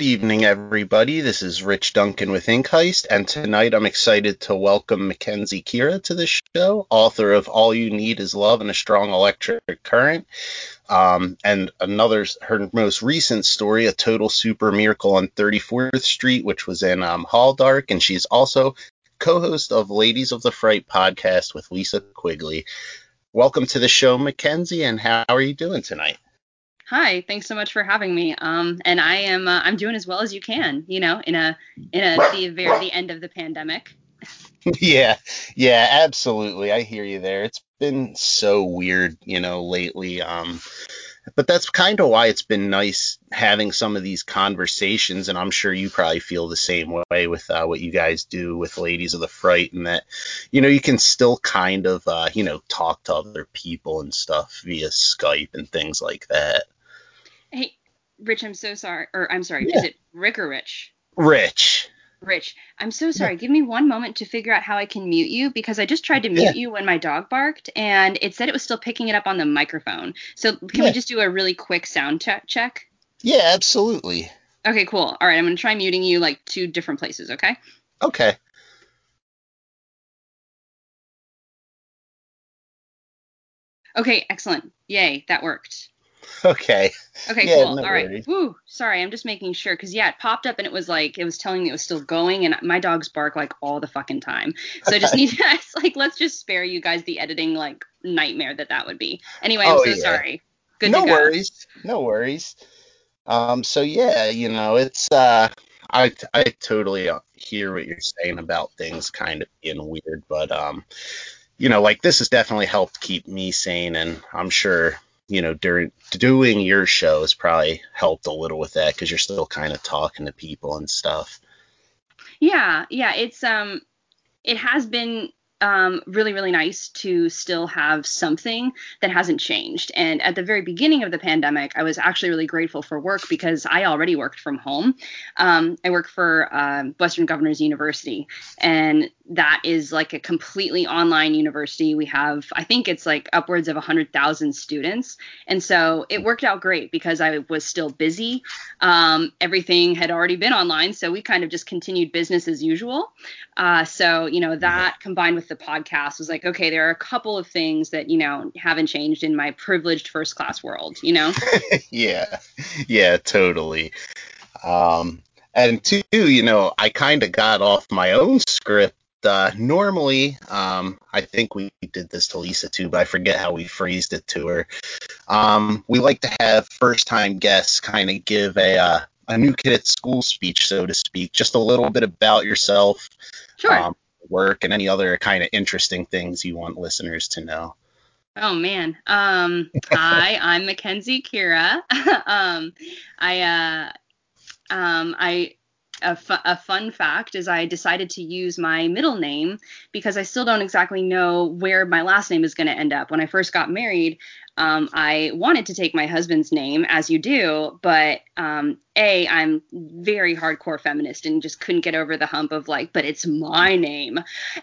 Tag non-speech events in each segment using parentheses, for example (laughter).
Good evening, everybody. This is Rich Duncan with Inkheist, and tonight I'm excited to welcome Mackenzie Kiera to the show, author of All You Need Is Love and a Strong Electric Current, um, and another her most recent story, A Total Super Miracle on 34th Street, which was in um, Halldark, and she's also co-host of Ladies of the Fright podcast with Lisa Quigley. Welcome to the show, Mackenzie, and how are you doing tonight? Hi, thanks so much for having me. Um, and I am uh, I'm doing as well as you can, you know, in a in a the very the end of the pandemic. (laughs) yeah, yeah, absolutely. I hear you there. It's been so weird, you know, lately. Um, but that's kind of why it's been nice having some of these conversations, and I'm sure you probably feel the same way with uh, what you guys do with Ladies of the Fright, and that you know you can still kind of uh, you know talk to other people and stuff via Skype and things like that. Hey, Rich, I'm so sorry. Or I'm sorry. Yeah. Is it Rick or Rich? Rich. Rich, I'm so sorry. Yeah. Give me one moment to figure out how I can mute you because I just tried to mute yeah. you when my dog barked and it said it was still picking it up on the microphone. So can we just do a really quick sound check? check? Yeah, absolutely. Okay, cool. All right, I'm going to try muting you like two different places, okay? Okay. Okay, excellent. Yay, that worked. (laughs) Okay. Okay, yeah, cool. No All right. Worries. Woo. Sorry, I'm just making sure because yeah, it popped up and it was like it was telling me it was still going, and my dogs bark like all the fucking time. So I just (laughs) need to like let's just spare you guys the editing like nightmare that that would be. Anyway, I'm oh, so yeah. sorry. Good no worries. No worries. Um. So yeah, you know, it's uh, I I totally hear what you're saying about things kind of being weird, but um, you know, like this has definitely helped keep me sane, and I'm sure you know, during doing your show has probably helped a little with that because you're still kind of talking to people and stuff. Yeah, yeah, it's um, it has been um, really, really nice to still have something that hasn't changed. And at the very beginning of the pandemic, I was actually really grateful for work because I already worked from home. Um, I work for uh, Western Governors University, and that is like a completely online university. We have, I think it's like upwards of 100,000 students. And so it worked out great because I was still busy. Um, everything had already been online. So we kind of just continued business as usual. Uh, so, you know, that combined with the podcast was like, okay, there are a couple of things that, you know, haven't changed in my privileged first class world, you know? (laughs) yeah. Yeah, totally. Um, and two, you know, I kind of got off my own script uh, normally, um, I think we did this to Lisa too, but I forget how we phrased it to her. Um, we like to have first time guests kind of give a uh, a new kid at school speech, so to speak, just a little bit about yourself, sure. um, work, and any other kind of interesting things you want listeners to know. Oh man. Um, (laughs) hi, I'm Mackenzie Kiera. (laughs) um, I uh, um, I a, fu- a fun fact is I decided to use my middle name because I still don't exactly know where my last name is going to end up. When I first got married, um, I wanted to take my husband's name, as you do, but um, a I'm very hardcore feminist and just couldn't get over the hump of like, but it's my name.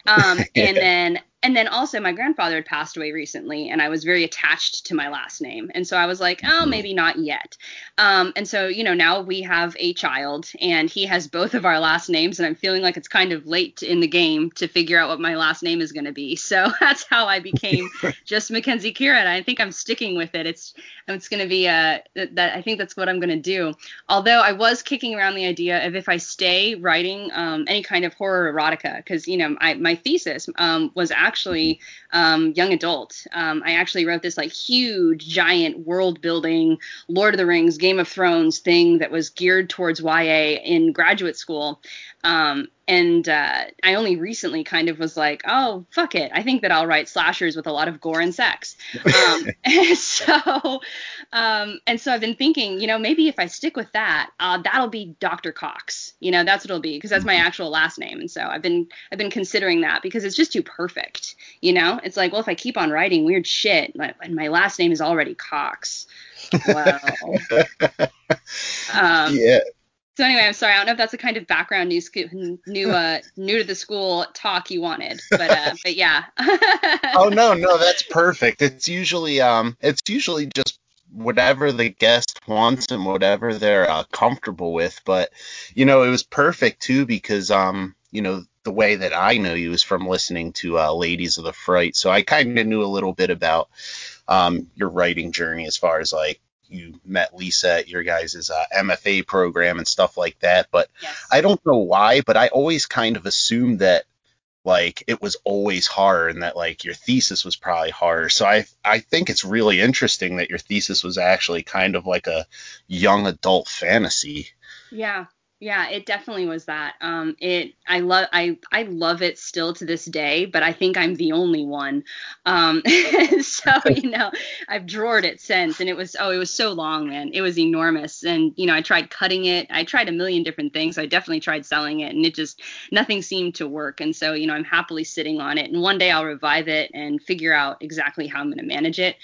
Um, (laughs) and then and then also my grandfather had passed away recently and i was very attached to my last name. And so i was like oh mm-hmm. maybe not yet. Um, and so you know now we have a child and he has both of our last names and i'm feeling like it's kind of late in the game to figure out what my last name is going to be. So (laughs) that's how i became (laughs) just mackenzie kiera and i think i'm sticking with it. It's it's going to be uh that i think that's what i'm going to do. Although i was kicking around the idea of if i stay writing um, any kind of horror erotica because you know I, my thesis um, was actually actually um, young adult. Um, I actually wrote this like huge, giant world building Lord of the Rings, Game of Thrones thing that was geared towards YA in graduate school. Um, and uh, I only recently kind of was like, oh fuck it, I think that I'll write slashers with a lot of gore and sex. Um, and (laughs) (laughs) so, um, and so I've been thinking, you know, maybe if I stick with that, uh, that'll be Dr. Cox. You know, that's what it'll be because that's my mm-hmm. actual last name. And so I've been I've been considering that because it's just too perfect. You know, it's like, well, if I keep on writing weird shit, my, and my last name is already Cox. (laughs) Wow. um, yeah. So anyway, I'm sorry. I don't know if that's the kind of background new new uh, new to the school talk you wanted, but uh, but yeah. (laughs) oh no, no, that's perfect. It's usually um, it's usually just whatever the guest wants and whatever they're uh, comfortable with. But you know, it was perfect too because um, you know, the way that I know you is from listening to uh, Ladies of the Fright, so I kind of knew a little bit about um your writing journey as far as like you met Lisa at your guys' uh, MFA program and stuff like that. But yes. I don't know why, but I always kind of assumed that like it was always hard and that like your thesis was probably harder. So I I think it's really interesting that your thesis was actually kind of like a young adult fantasy. Yeah. Yeah, it definitely was that. Um, it I love I I love it still to this day, but I think I'm the only one. Um, (laughs) so (laughs) you know I've drawered it since, and it was oh it was so long, man. It was enormous, and you know I tried cutting it. I tried a million different things. I definitely tried selling it, and it just nothing seemed to work. And so you know I'm happily sitting on it, and one day I'll revive it and figure out exactly how I'm going to manage it.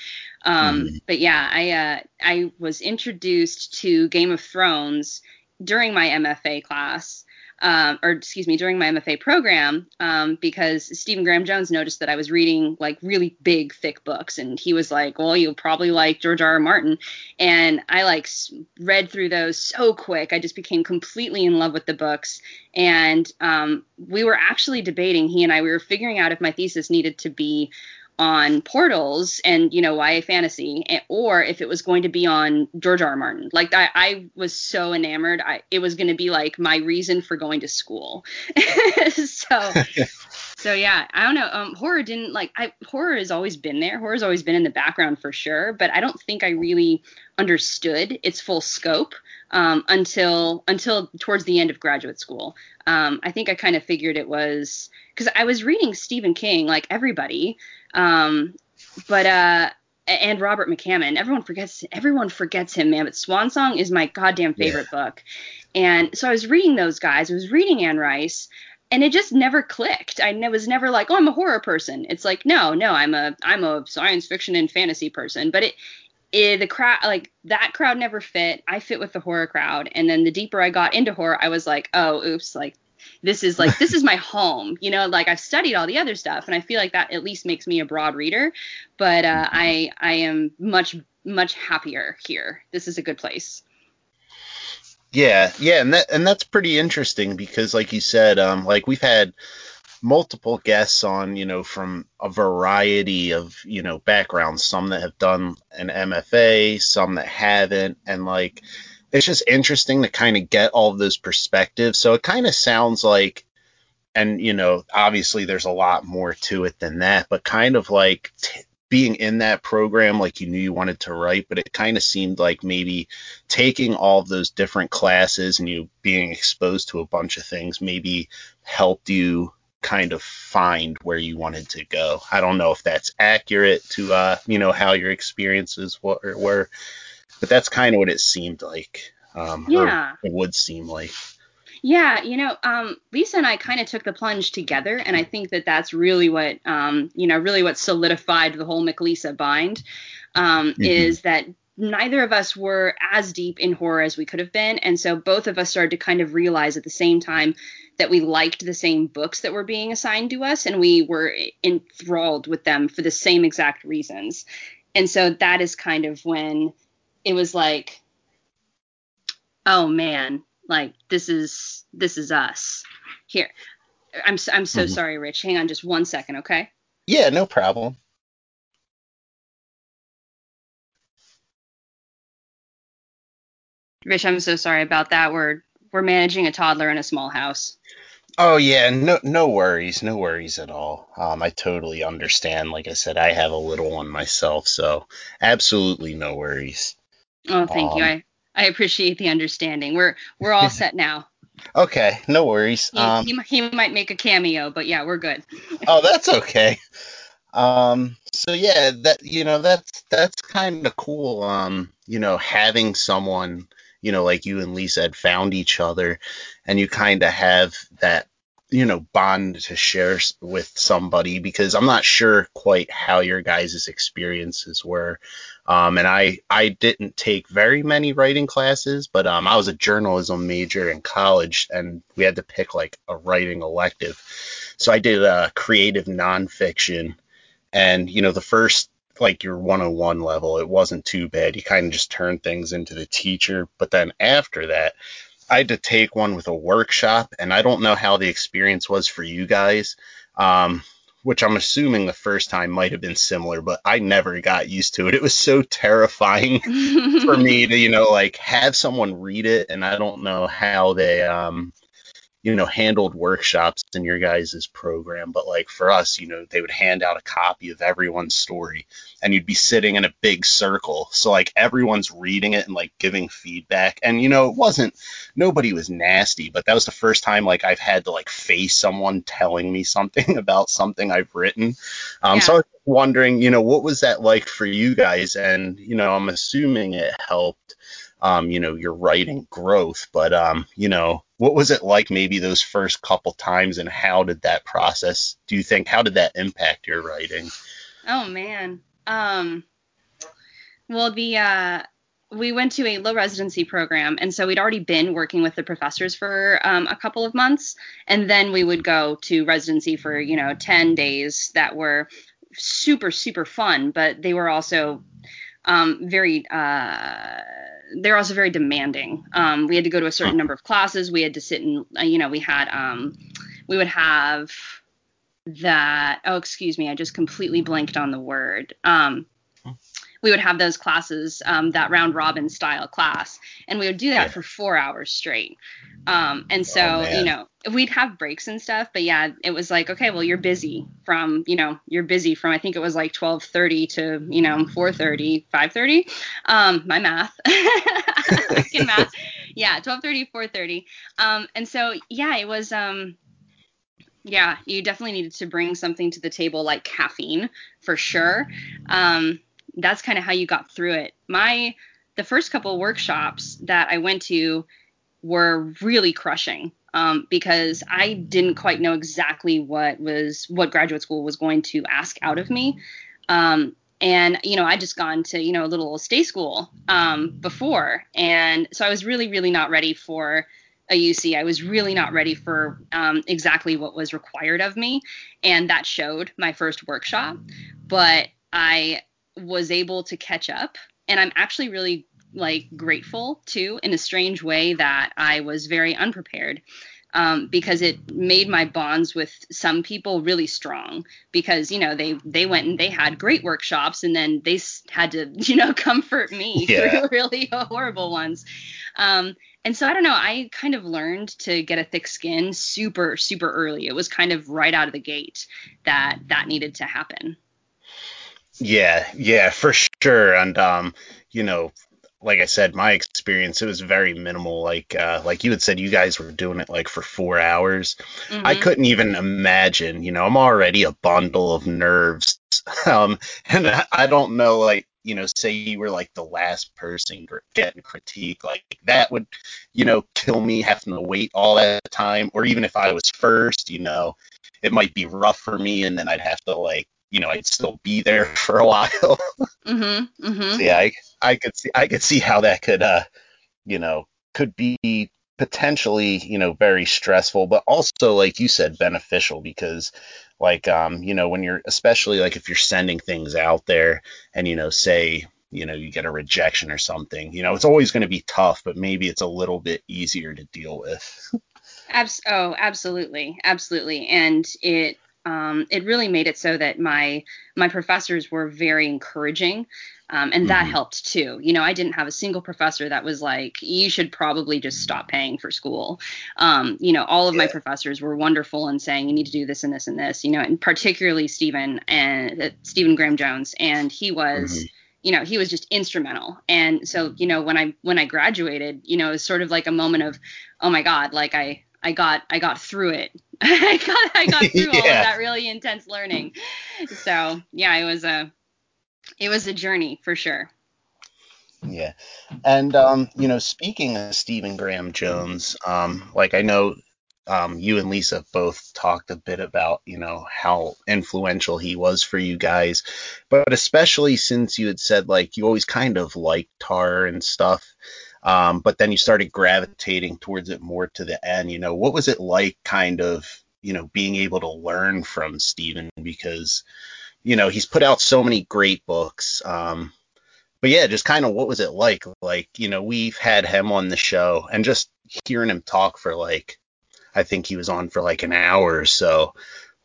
Um, mm. But yeah, I uh, I was introduced to Game of Thrones during my MFA class, um, or excuse me, during my MFA program, um, because Stephen Graham Jones noticed that I was reading like really big, thick books, and he was like, "Well, you'll probably like George R. R. Martin," and I like read through those so quick. I just became completely in love with the books, and um, we were actually debating. He and I, we were figuring out if my thesis needed to be on portals and you know YA fantasy, eh, or if it was going to be on George R. R. Martin. Like I, I was so enamored. I it was going to be like my reason for going to school. (laughs) so. (laughs) so yeah, I don't know. Um, horror didn't like. I horror has always been there. Horror's always been in the background for sure, but I don't think I really understood its full scope um, until until towards the end of graduate school. Um, I think I kind of figured it was because I was reading Stephen King like everybody, um, but uh, and Robert McCammon. Everyone forgets everyone forgets him, man. But Swan Song is my goddamn favorite yeah. book. And so I was reading those guys. I was reading Anne Rice, and it just never clicked. I was never like, oh, I'm a horror person. It's like, no, no, I'm a I'm a science fiction and fantasy person. But it, it the crowd like that crowd never fit. I fit with the horror crowd. And then the deeper I got into horror, I was like, oh, oops, like this is like this is my (laughs) home you know like i've studied all the other stuff and i feel like that at least makes me a broad reader but uh, mm-hmm. i i am much much happier here this is a good place yeah yeah and that and that's pretty interesting because like you said um like we've had multiple guests on, you know, from a variety of, you know, backgrounds, some that have done an MFA, some that haven't, and like it's just interesting to kind of get all of those perspectives. So it kind of sounds like, and you know, obviously there's a lot more to it than that, but kind of like t- being in that program, like you knew you wanted to write, but it kind of seemed like maybe taking all of those different classes and you being exposed to a bunch of things maybe helped you kind of find where you wanted to go. I don't know if that's accurate to uh, you know, how your experiences were, were but that's kind of what it seemed like. Um, yeah. it would seem like. Yeah, you know, um, Lisa and I kind of took the plunge together, and I think that that's really what, um, you know, really what solidified the whole McLisa bind, um, mm-hmm. is that neither of us were as deep in horror as we could have been, and so both of us started to kind of realize at the same time that we liked the same books that were being assigned to us, and we were enthralled with them for the same exact reasons, and so that is kind of when it was like, oh man, like this is this is us. Here, I'm I'm so mm-hmm. sorry, Rich. Hang on just one second, okay? Yeah, no problem. Rich, I'm so sorry about that. We're we're managing a toddler in a small house. Oh yeah, no no worries, no worries at all. Um, I totally understand. Like I said, I have a little one myself, so absolutely no worries. Oh, thank um, you. I, I appreciate the understanding. We're we're all (laughs) set now. Okay, no worries. He, um, he, he might make a cameo, but yeah, we're good. (laughs) oh, that's okay. Um, so yeah, that you know that's that's kind of cool. Um, you know, having someone, you know, like you and Lisa had found each other, and you kind of have that you know bond to share with somebody because I'm not sure quite how your guys' experiences were. Um, and I I didn't take very many writing classes, but um, I was a journalism major in college, and we had to pick like a writing elective. So I did a creative nonfiction, and you know the first like your 101 level, it wasn't too bad. You kind of just turn things into the teacher. But then after that, I had to take one with a workshop, and I don't know how the experience was for you guys. Um, which I'm assuming the first time might have been similar, but I never got used to it. It was so terrifying (laughs) for me to, you know, like have someone read it, and I don't know how they, um, you know, handled workshops in your guys' program, but like for us, you know, they would hand out a copy of everyone's story and you'd be sitting in a big circle. So like everyone's reading it and like giving feedback. And you know, it wasn't nobody was nasty, but that was the first time like I've had to like face someone telling me something (laughs) about something I've written. Um yeah. so I was wondering, you know, what was that like for you guys? And, you know, I'm assuming it helped um, you know, your writing growth. But um, you know, what was it like maybe those first couple times and how did that process do you think how did that impact your writing? Oh man. Um well the uh we went to a low residency program and so we'd already been working with the professors for um, a couple of months and then we would go to residency for you know 10 days that were super super fun but they were also um, very uh, they're also very demanding. Um, we had to go to a certain number of classes. We had to sit and uh, you know we had um, we would have that. Oh, excuse me, I just completely blanked on the word. Um, we would have those classes, um, that round robin style class, and we would do that yeah. for four hours straight. Um, and so, oh, you know, we'd have breaks and stuff, but yeah, it was like, okay, well, you're busy from, you know, you're busy from, I think it was like 1230 to, you know, 430, 530. Um, my math, (laughs) (laughs) math. Yeah. 1230, 430. Um, and so, yeah, it was, um, yeah, you definitely needed to bring something to the table like caffeine for sure. Um, that's kind of how you got through it. My, the first couple workshops that I went to, were really crushing um, because I didn't quite know exactly what was what graduate school was going to ask out of me. Um, and you know, I just gone to you know a little stay school um, before, and so I was really really not ready for a UC. I was really not ready for um, exactly what was required of me, and that showed my first workshop. But I was able to catch up, and I'm actually really like grateful too in a strange way that I was very unprepared. Um, because it made my bonds with some people really strong because you know they they went and they had great workshops and then they had to (laughs) you know comfort me (laughs) yeah. through (laughs) really horrible ones um, and so i don't know i kind of learned to get a thick skin super super early it was kind of right out of the gate that that needed to happen yeah yeah for sure and um you know like I said, my experience it was very minimal. Like uh, like you had said, you guys were doing it like for four hours. Mm-hmm. I couldn't even imagine. You know, I'm already a bundle of nerves, (laughs) um, and I, I don't know like you know, say you were like the last person getting critique, like that would, you know, kill me having to wait all that time. Or even if I was first, you know, it might be rough for me, and then I'd have to like you know I'd still be there (laughs) for a while. mm-hmm, mm-hmm. So yeah, I, I could see I could see how that could uh you know could be potentially you know very stressful, but also like you said beneficial because like um you know when you're especially like if you're sending things out there and you know say you know you get a rejection or something you know it's always going to be tough but maybe it's a little bit easier to deal with (laughs) Abs- oh absolutely absolutely and it um, it really made it so that my my professors were very encouraging um, and that mm-hmm. helped too you know i didn't have a single professor that was like you should probably just stop paying for school um, you know all of yeah. my professors were wonderful in saying you need to do this and this and this you know and particularly stephen and uh, stephen graham jones and he was mm-hmm you know he was just instrumental and so you know when i when i graduated you know it was sort of like a moment of oh my god like i I got I got through it. (laughs) I got I got through yeah. all of that really intense learning. So yeah, it was a it was a journey for sure. Yeah, and um, you know, speaking of Stephen Graham Jones, um, like I know um, you and Lisa both talked a bit about, you know, how influential he was for you guys, but especially since you had said like you always kind of liked Tar and stuff. Um, but then you started gravitating towards it more to the end. You know, what was it like, kind of, you know, being able to learn from Stephen? Because, you know, he's put out so many great books. Um, but yeah, just kind of what was it like? Like, you know, we've had him on the show and just hearing him talk for like, I think he was on for like an hour or so.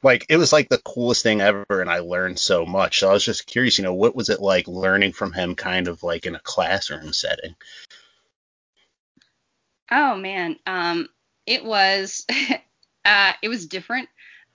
Like, it was like the coolest thing ever, and I learned so much. So I was just curious, you know, what was it like learning from him kind of like in a classroom setting? Oh man, um, it was (laughs) uh, it was different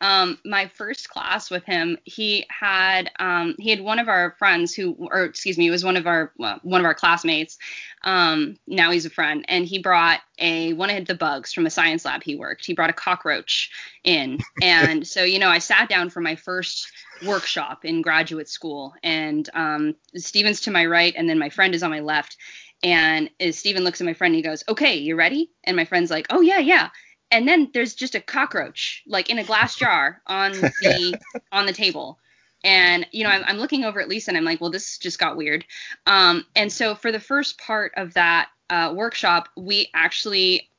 um, my first class with him, he had um, he had one of our friends who, or excuse me, it was one of our well, one of our classmates. Um, now he's a friend, and he brought a one of the bugs from a science lab he worked. He brought a cockroach in, (laughs) and so you know I sat down for my first workshop in graduate school, and um, Stephen's to my right, and then my friend is on my left. And as Stephen looks at my friend, and he goes, "Okay, you ready?" And my friend's like, "Oh yeah, yeah." and then there's just a cockroach like in a glass jar on the (laughs) on the table and you know I'm, I'm, looking over at lisa and i'm like well this just got weird um, and so for the first part of that uh, workshop we actually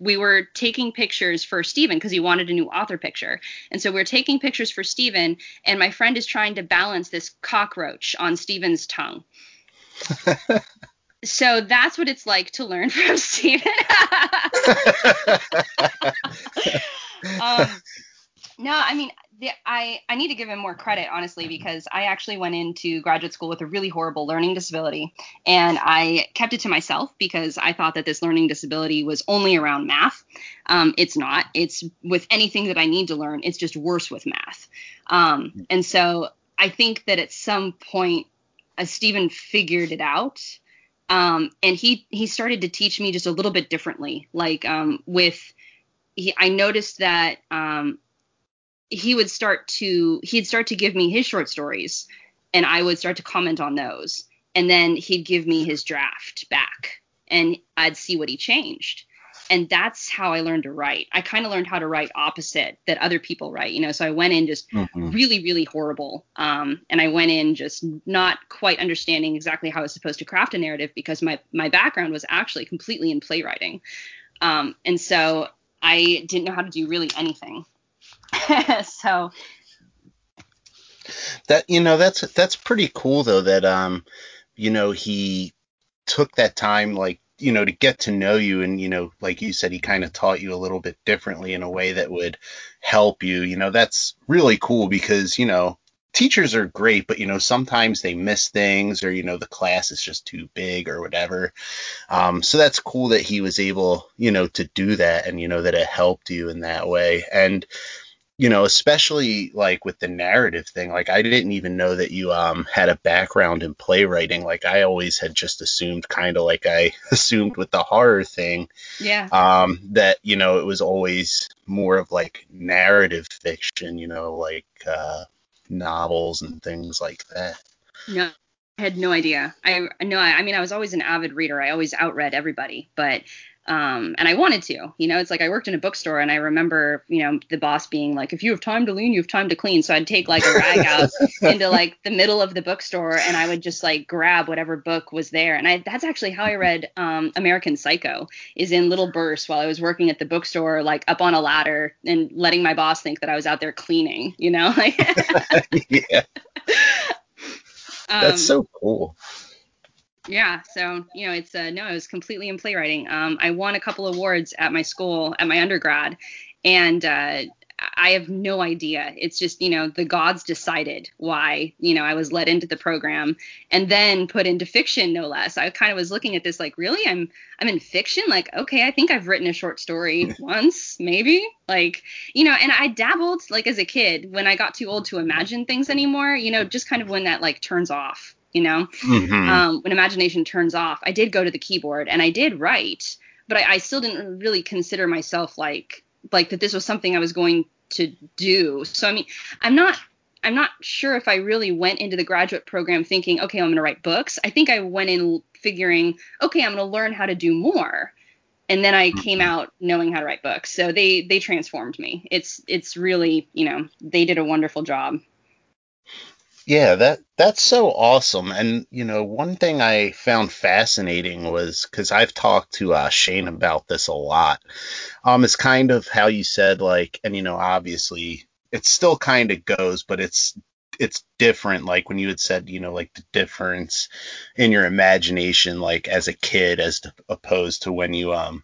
we were taking pictures for Stephen because he wanted a new author picture. And so we are taking pictures for Stephen, and my friend is trying to balance this cockroach on Stephen's tongue. (laughs) so that's what it's like to learn (laughs) from Stephen. (laughs) um, no, I mean, the, I I need to give him more credit, honestly, because I actually went into graduate school with a really horrible learning disability, and I kept it to myself because I thought that this learning disability was only around math. Um, it's not. It's with anything that I need to learn. It's just worse with math. Um, and so I think that at some point, uh, Stephen figured it out um, and he he started to teach me just a little bit differently. Like um, with he, I noticed that um, he would start to he'd start to give me his short stories, and I would start to comment on those, and then he'd give me his draft back, and I'd see what he changed and that's how I learned to write. I kind of learned how to write opposite that other people write, you know. So I went in just mm-hmm. really, really horrible, um, and I went in just not quite understanding exactly how I was supposed to craft a narrative because my my background was actually completely in playwriting, um, and so I didn't know how to do really anything. (laughs) so that you know that's that's pretty cool though that um you know he took that time like you know, to get to know you and, you know, like you said, he kind of taught you a little bit differently in a way that would help you, you know, that's really cool because, you know, teachers are great, but, you know, sometimes they miss things or, you know, the class is just too big or whatever. Um, so that's cool that he was able, you know, to do that and, you know, that it helped you in that way. And, you know, especially like with the narrative thing, like I didn't even know that you um had a background in playwriting. Like I always had just assumed kind of like I (laughs) assumed with the horror thing. Yeah. Um that, you know, it was always more of like narrative fiction, you know, like uh novels and things like that. No. I had no idea. I no, I mean I was always an avid reader. I always outread everybody, but um, and I wanted to, you know, it's like I worked in a bookstore and I remember, you know, the boss being like, if you have time to lean, you have time to clean. So I'd take like a rag out (laughs) into like the middle of the bookstore and I would just like grab whatever book was there. And I, that's actually how I read um, American Psycho is in little bursts while I was working at the bookstore, like up on a ladder and letting my boss think that I was out there cleaning, you know? (laughs) (laughs) yeah. That's um, so cool. Yeah, so you know, it's uh, no, it was completely in playwriting. Um, I won a couple awards at my school at my undergrad, and uh, I have no idea. It's just you know the gods decided why you know I was led into the program and then put into fiction no less. I kind of was looking at this like really I'm I'm in fiction like okay I think I've written a short story (laughs) once maybe like you know and I dabbled like as a kid when I got too old to imagine things anymore you know just kind of when that like turns off you know, mm-hmm. um, when imagination turns off. I did go to the keyboard and I did write, but I, I still didn't really consider myself like like that this was something I was going to do. So I mean, I'm not I'm not sure if I really went into the graduate program thinking, okay, I'm going to write books. I think I went in figuring, okay, I'm going to learn how to do more. And then I came mm-hmm. out knowing how to write books. So they they transformed me. It's it's really, you know, they did a wonderful job. Yeah, that that's so awesome. And you know, one thing I found fascinating was because I've talked to uh, Shane about this a lot. Um, it's kind of how you said like, and you know, obviously it still kind of goes, but it's it's different like when you had said you know like the difference in your imagination like as a kid as opposed to when you um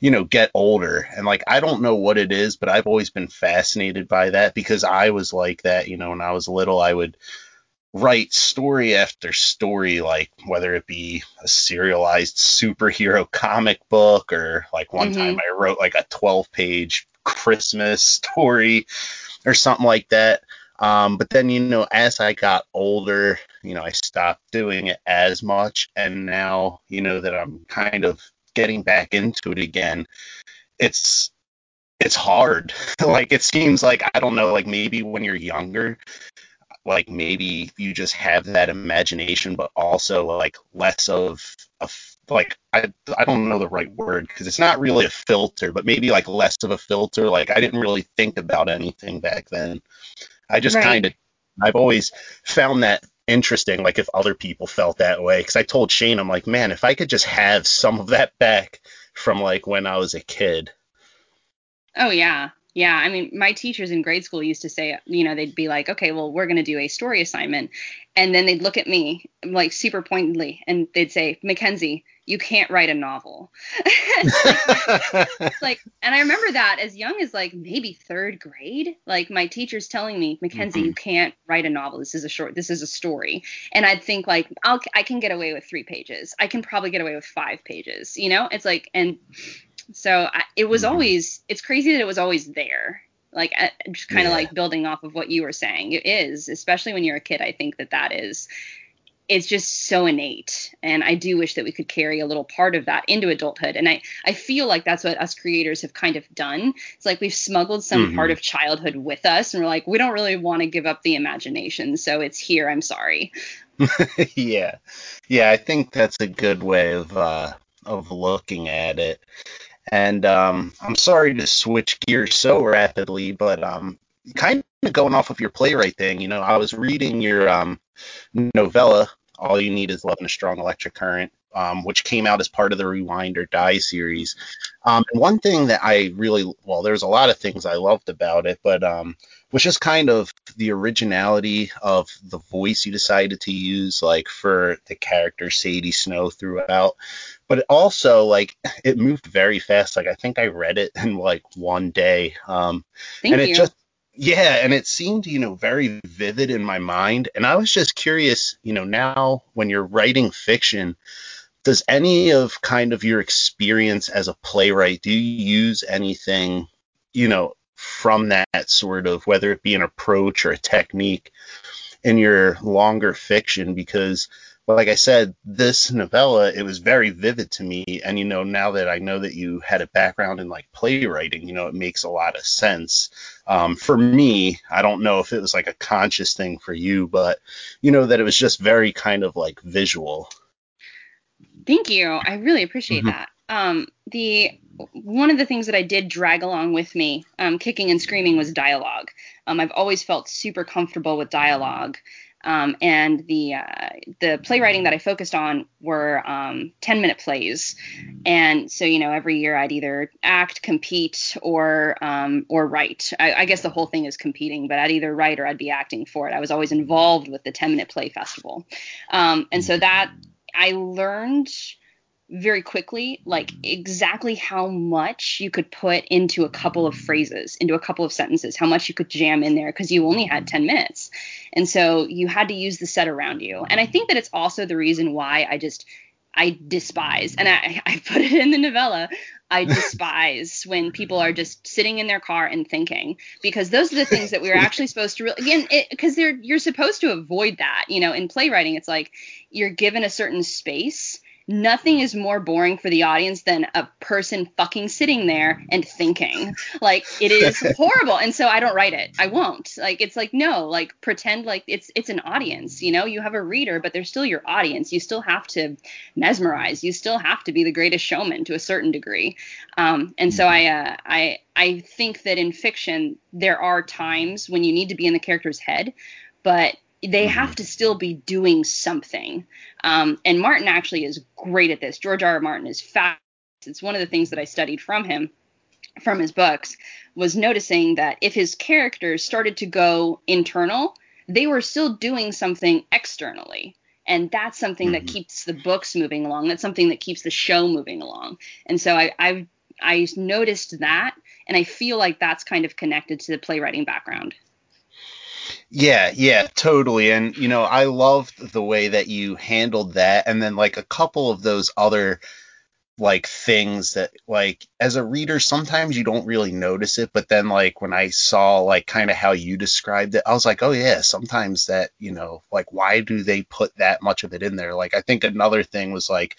you know get older and like I don't know what it is but I've always been fascinated by that because I was like that you know when I was little I would write story after story like whether it be a serialized superhero comic book or like one mm-hmm. time I wrote like a 12 page Christmas (laughs) story or something like that um, but then, you know, as I got older, you know, I stopped doing it as much. And now, you know, that I'm kind of getting back into it again, it's it's hard. (laughs) like it seems like I don't know, like maybe when you're younger, like maybe you just have that imagination, but also like less of a like I I don't know the right word because it's not really a filter, but maybe like less of a filter. Like I didn't really think about anything back then. I just right. kind of, I've always found that interesting, like if other people felt that way. Because I told Shane, I'm like, man, if I could just have some of that back from like when I was a kid. Oh yeah, yeah. I mean, my teachers in grade school used to say, you know, they'd be like, okay, well, we're going to do a story assignment, and then they'd look at me like super pointedly, and they'd say, Mackenzie, you can't write a novel. (laughs) like, and I remember that as young as like maybe third grade, like my teachers telling me, Mackenzie, mm-hmm. you can't write a novel. This is a short, this is a story. And I'd think like, I'll, I can get away with three pages. I can probably get away with five pages. You know, it's like, and so I, it was mm-hmm. always, it's crazy that it was always there. Like just kind of yeah. like building off of what you were saying. It is, especially when you're a kid. I think that that is it's just so innate and i do wish that we could carry a little part of that into adulthood and i i feel like that's what us creators have kind of done it's like we've smuggled some mm-hmm. part of childhood with us and we're like we don't really want to give up the imagination so it's here i'm sorry (laughs) yeah yeah i think that's a good way of uh of looking at it and um i'm sorry to switch gears so rapidly but um kind of going off of your playwright thing, you know, I was reading your um, novella, All You Need Is Love and a Strong Electric Current, um, which came out as part of the Rewind or Die series. Um, and one thing that I really, well, there's a lot of things I loved about it, but um, was just kind of the originality of the voice you decided to use, like for the character Sadie Snow throughout. But it also, like, it moved very fast. Like, I think I read it in like one day. Um, Thank and you. it just yeah, and it seemed, you know, very vivid in my mind. And I was just curious, you know, now when you're writing fiction, does any of kind of your experience as a playwright, do you use anything, you know, from that sort of, whether it be an approach or a technique in your longer fiction? Because like I said, this novella, it was very vivid to me. And, you know, now that I know that you had a background in like playwriting, you know, it makes a lot of sense. Um, for me, I don't know if it was like a conscious thing for you, but, you know, that it was just very kind of like visual. Thank you. I really appreciate mm-hmm. that. Um, the one of the things that I did drag along with me, um, kicking and screaming, was dialogue. Um, I've always felt super comfortable with dialogue. Um, and the uh, the playwriting that I focused on were um, 10 minute plays, and so you know every year I'd either act, compete, or um, or write. I, I, guess the whole thing is competing, but I'd either write or I'd be acting for it. I was always involved with the 10 minute play festival, um, and so that I learned very quickly like mm-hmm. exactly how much you could put into a couple of phrases, into a couple of sentences, how much you could jam in there because you only had mm-hmm. 10 minutes. And so you had to use the set around you. And I think that it's also the reason why I just I despise, and I, (laughs) I put it in the novella. I (laughs) despise when people are just sitting in their car and thinking, because those are the things that we're actually (laughs) supposed to really, again, because they're you're supposed to avoid that. You know, in playwriting, it's like you're given a certain space nothing is more boring for the audience than a person fucking sitting there and thinking. Like it is (laughs) horrible. And so I don't write it. I won't. Like it's like no, like pretend like it's it's an audience, you know? You have a reader, but they're still your audience. You still have to mesmerize. You still have to be the greatest showman to a certain degree. Um, and so I uh, I I think that in fiction there are times when you need to be in the character's head, but they mm-hmm. have to still be doing something. Um, and Martin actually is great at this. George R. R. Martin is fast. It's one of the things that I studied from him, from his books, was noticing that if his characters started to go internal, they were still doing something externally. And that's something mm-hmm. that keeps the books moving along. That's something that keeps the show moving along. And so I, I I noticed that, and I feel like that's kind of connected to the playwriting background. Yeah, yeah, totally. And you know, I loved the way that you handled that. And then like a couple of those other like things that like as a reader sometimes you don't really notice it. But then like when i saw like kind of how you described it i was like oh yeah sometimes that you know like why do they put that much of it in there? Like i think another thing was like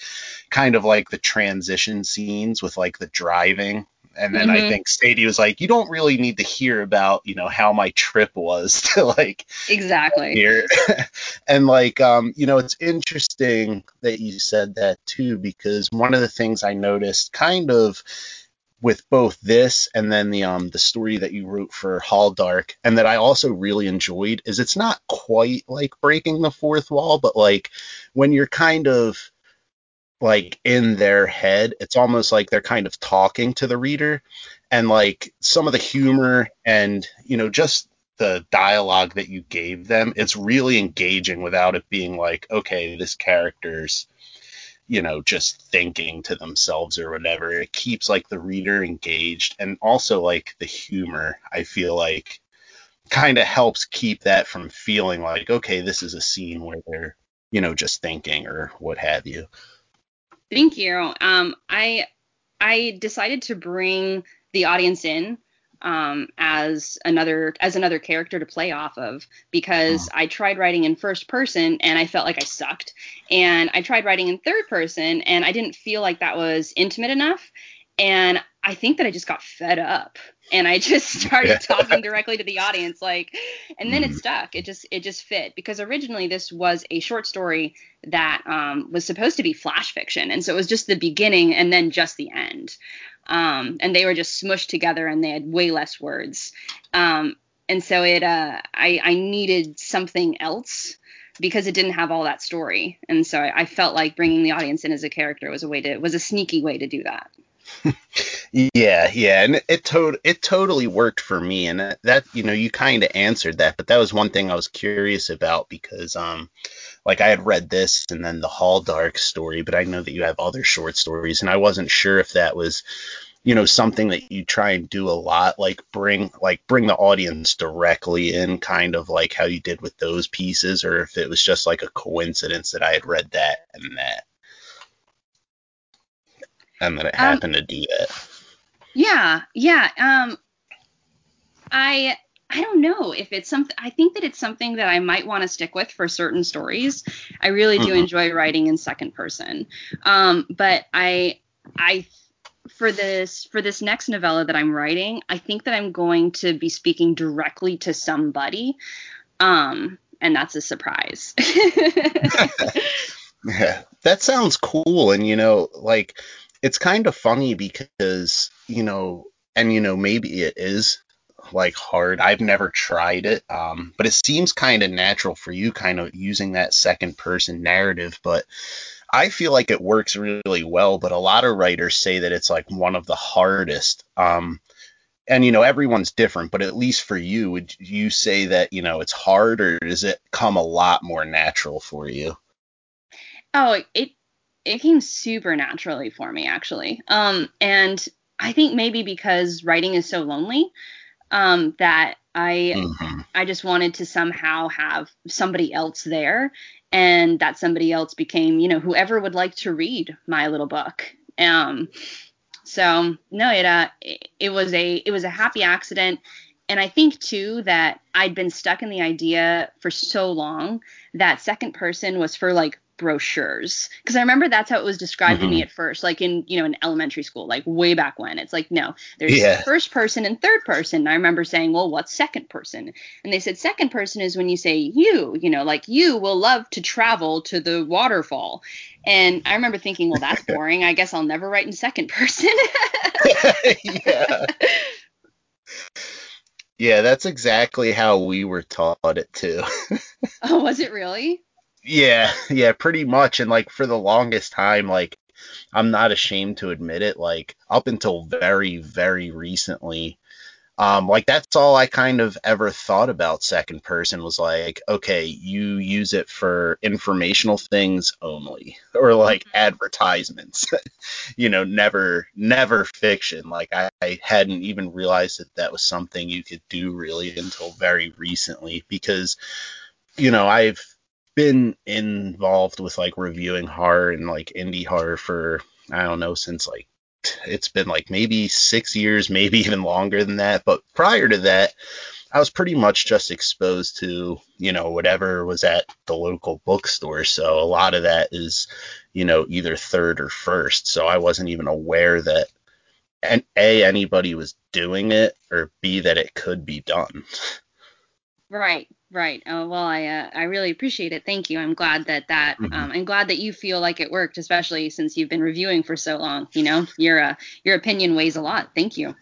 kind of like the transition scenes with like the driving and then mm-hmm. I think Sadie was like, you don't really need to hear about, you know, how my trip was (laughs) to like exactly here. (laughs) and like, um, you know, it's interesting that you said that too, because one of the things I noticed kind of with both this and then the um the story that you wrote for Halldark and that I also really enjoyed is it's not quite like breaking the fourth wall, but like when you're kind of like in their head. It's almost like they're kind of talking to the reader and like some of the humor and you know just the dialogue that you gave them, it's really engaging without it being like, okay, this character's you know just thinking to themselves or whatever. It keeps like the reader engaged and also like the humor, I feel like kind of helps keep that from feeling like, okay, this is a scene where they're, you know, just thinking or what have you. Thank you. Um, I I decided to bring the audience in um, as another as another character to play off of because I tried writing in first person and I felt like I sucked, and I tried writing in third person and I didn't feel like that was intimate enough, and I think that I just got fed up and I just (laughs) started talking directly to the audience like and then mm. it stuck. It just it just fit because originally this was a short story that um, was supposed to be flash fiction and so it was just the beginning and then just the end. Um, and they were just smushed together and they had way less words. Um, and so it uh, I I needed something else because it didn't have all that story. And so I, I felt like bringing the audience in as a character was a way to was a sneaky way to do that. (laughs) yeah, yeah, and it, to- it totally worked for me, and that, that you know you kind of answered that, but that was one thing I was curious about because um like I had read this and then the Halldark story, but I know that you have other short stories, and I wasn't sure if that was you know something that you try and do a lot like bring like bring the audience directly in kind of like how you did with those pieces or if it was just like a coincidence that I had read that and that and that it um, happened um, to do that. Yeah, yeah. Um, I I don't know if it's something. I think that it's something that I might want to stick with for certain stories. I really do mm-hmm. enjoy writing in second person. Um, but I I for this for this next novella that I'm writing, I think that I'm going to be speaking directly to somebody. Um, and that's a surprise. (laughs) (laughs) yeah, that sounds cool. And you know, like it's kind of funny because you know, and you know, maybe it is like hard. I've never tried it, um, but it seems kind of natural for you, kind of using that second person narrative. But I feel like it works really well. But a lot of writers say that it's like one of the hardest. Um, and you know everyone's different but at least for you would you say that you know it's hard or does it come a lot more natural for you oh it it came super naturally for me actually. Um, and I think maybe because writing is so lonely, um, that I mm-hmm. I just wanted to somehow have somebody else there, and that somebody else became you know whoever would like to read my little book. Um, so no, it uh it, it was a it was a happy accident. And I think too that I'd been stuck in the idea for so long that second person was for like brochures. Because i remember that's how it was described mm-hmm. to me mm-hmm. at first like in you know in elementary school like way back when. It's like no there's yeah. first person and third person. And i remember saying well what's second person? And they said second person is when you say you you know like you will love to travel to the waterfall. And i remember thinking well that's (laughs) boring. I guess i'll never write in second person. (laughs) Yeah. (laughs) Yeah that's exactly how we were taught it too. Oh was it really yeah, (laughs) yeah, pretty much. And like for the longest time, like I'm not ashamed to admit it, like up until very, very recently, um, like that's all I kind of ever thought about second person was like, okay, you use it for informational things only, (laughs) or like mm-hmm. advertisements, (laughs) you know, never, never fiction. Like I, I hadn't even realized that that was something you could do really until very recently because, you know, I've been involved with like reviewing horror and like indie horror for I don't know since like it's been like maybe six years, maybe (laughs) even longer than that. But prior to that, I was pretty much just exposed to, you know, whatever was at the local bookstore. So a lot of that is, you know, either third or first. So I wasn't even aware that and A, anybody was doing it, or B, that it could be done. (laughs) Right, right. Oh, well, I uh, I really appreciate it. Thank you. I'm glad that that mm-hmm. um, I'm glad that you feel like it worked, especially since you've been reviewing for so long. You know, your uh, your opinion weighs a lot. Thank you.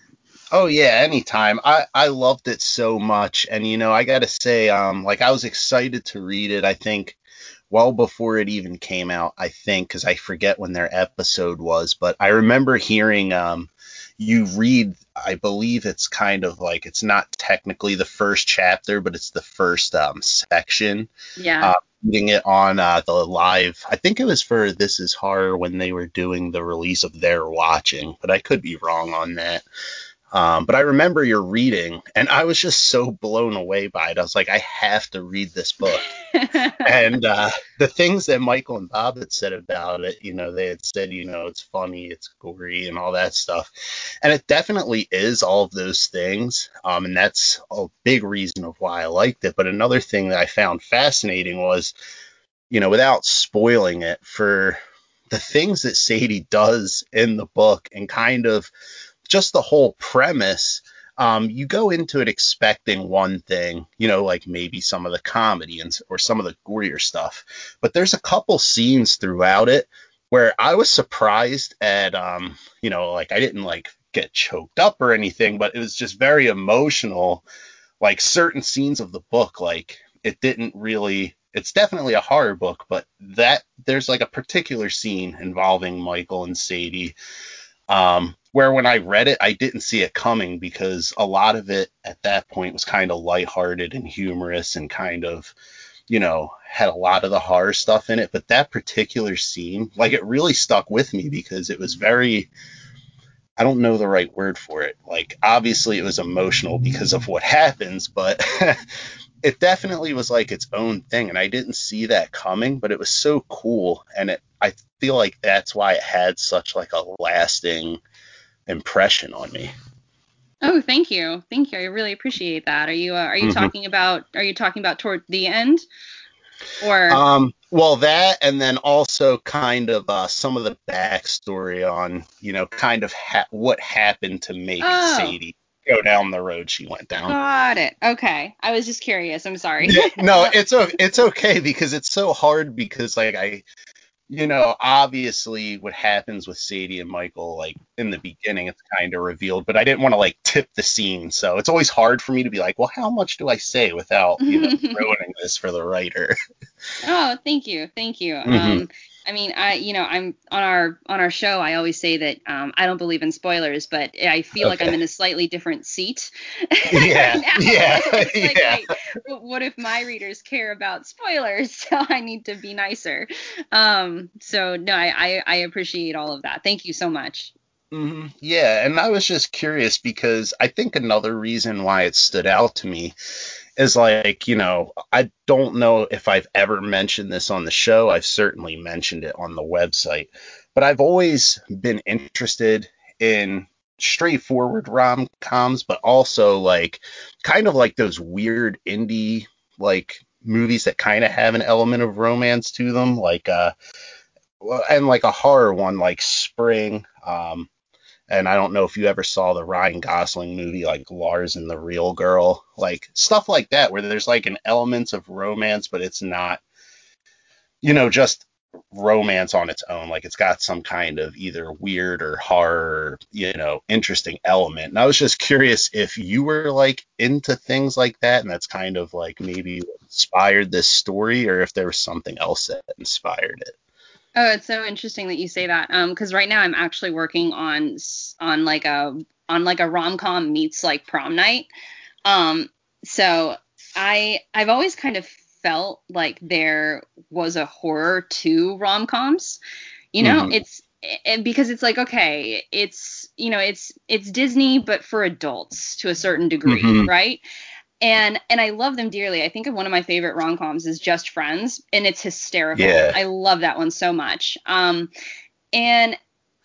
Oh yeah, anytime. I I loved it so much, and you know, I gotta say, um, like I was excited to read it. I think well before it even came out. I think because I forget when their episode was, but I remember hearing um you read I believe it's kind of like it's not technically the first chapter, but it's the first um, section. Yeah. Uh, reading it on uh, the live. I think it was for This Is Horror when they were doing the release of their watching, but I could be wrong on that. Um, but I remember your reading, and I was just so blown away by it. I was like, I have to read this book. (laughs) and uh, the things that Michael and Bob had said about it, you know, they had said, you know, it's funny, it's gory, and all that stuff. And it definitely is all of those things. Um, and that's a big reason of why I liked it. But another thing that I found fascinating was, you know, without spoiling it, for the things that Sadie does in the book and kind of just the whole premise, um, you go into it expecting one thing, you know, like maybe some of the comedy and or some of the gorier stuff. But there's a couple scenes throughout it where I was surprised at, um, you know, like I didn't like get choked up or anything, but it was just very emotional. Like certain scenes of the book, like it didn't really. It's definitely a horror book, but that there's like a particular scene involving Michael and Sadie um, where when I read it, I didn't see it coming because a lot of it at that point was kind of lighthearted and humorous and kind of, you know, had a lot of the horror stuff in it. But that particular scene, like it really stuck with me because it was very, I don't know the right word for it. Like obviously it was emotional because of what (laughs) happens, but (laughs) it definitely was like its own thing and I didn't see that coming, but it was so cool and it I feel like that's why it had such like a lasting impression on me. Oh, thank you. Thank you. I really appreciate that. Are you uh, are you mm-hmm. talking about are you talking about toward the end? Or um well that and then also kind of uh, some of the backstory on, you know, kind of ha- what happened to make oh. Sadie go down the road she went down. Got it. Okay. I was just curious. I'm sorry. (laughs) no, it's it's okay because it's so hard because like I you know, obviously what happens with Sadie and Michael, like in the beginning, it's kind of revealed, but I didn't want to like tip the scene. So it's always hard for me to be like, well, how much do I say without, you know, (laughs) ruining this for the writer? (laughs) oh, thank you. Thank you. Mm-hmm. Um, I mean, I you know, I'm on our on our show. I always say that um, I don't believe in spoilers, but I feel okay. like I'm in a slightly different seat. (laughs) Yeah, yeah, like, yeah. What if my readers care about spoilers? So I need to be nicer. Um, so no, I, I I appreciate all of that. Thank you so much. Mm-hmm. Yeah, and I was just curious because I think another reason why it stood out to me is like, you know, I don't know if I've ever mentioned this on the show. I've certainly mentioned it on the website, but I've always been interested in straightforward rom coms, but also like kind of like those weird indie like movies that kind of have an element of romance to them, like uh, and like a horror one like Spring. Um, and I don't know if you ever saw the Ryan Gosling movie, like Lars and the Real Girl, like stuff like that, where there's like an element of romance, but it's not, you know, just romance on its own. Like it's got some kind of either weird or horror, you know, interesting element. And I was just curious if you were like into things like that, and that's kind of like maybe inspired this story, or if there was something else that inspired it. Oh, it's so interesting that you say that. Um, because right now I'm actually working on on like a on like a rom com meets like prom night. Um, so I I've always kind of felt like there was a horror to rom coms. You know, mm-hmm. it's it, because it's like okay, it's you know it's it's Disney but for adults to a certain degree, mm-hmm. right? And and I love them dearly. I think of one of my favorite rom coms is Just Friends, and it's hysterical. Yeah. I love that one so much. Um, and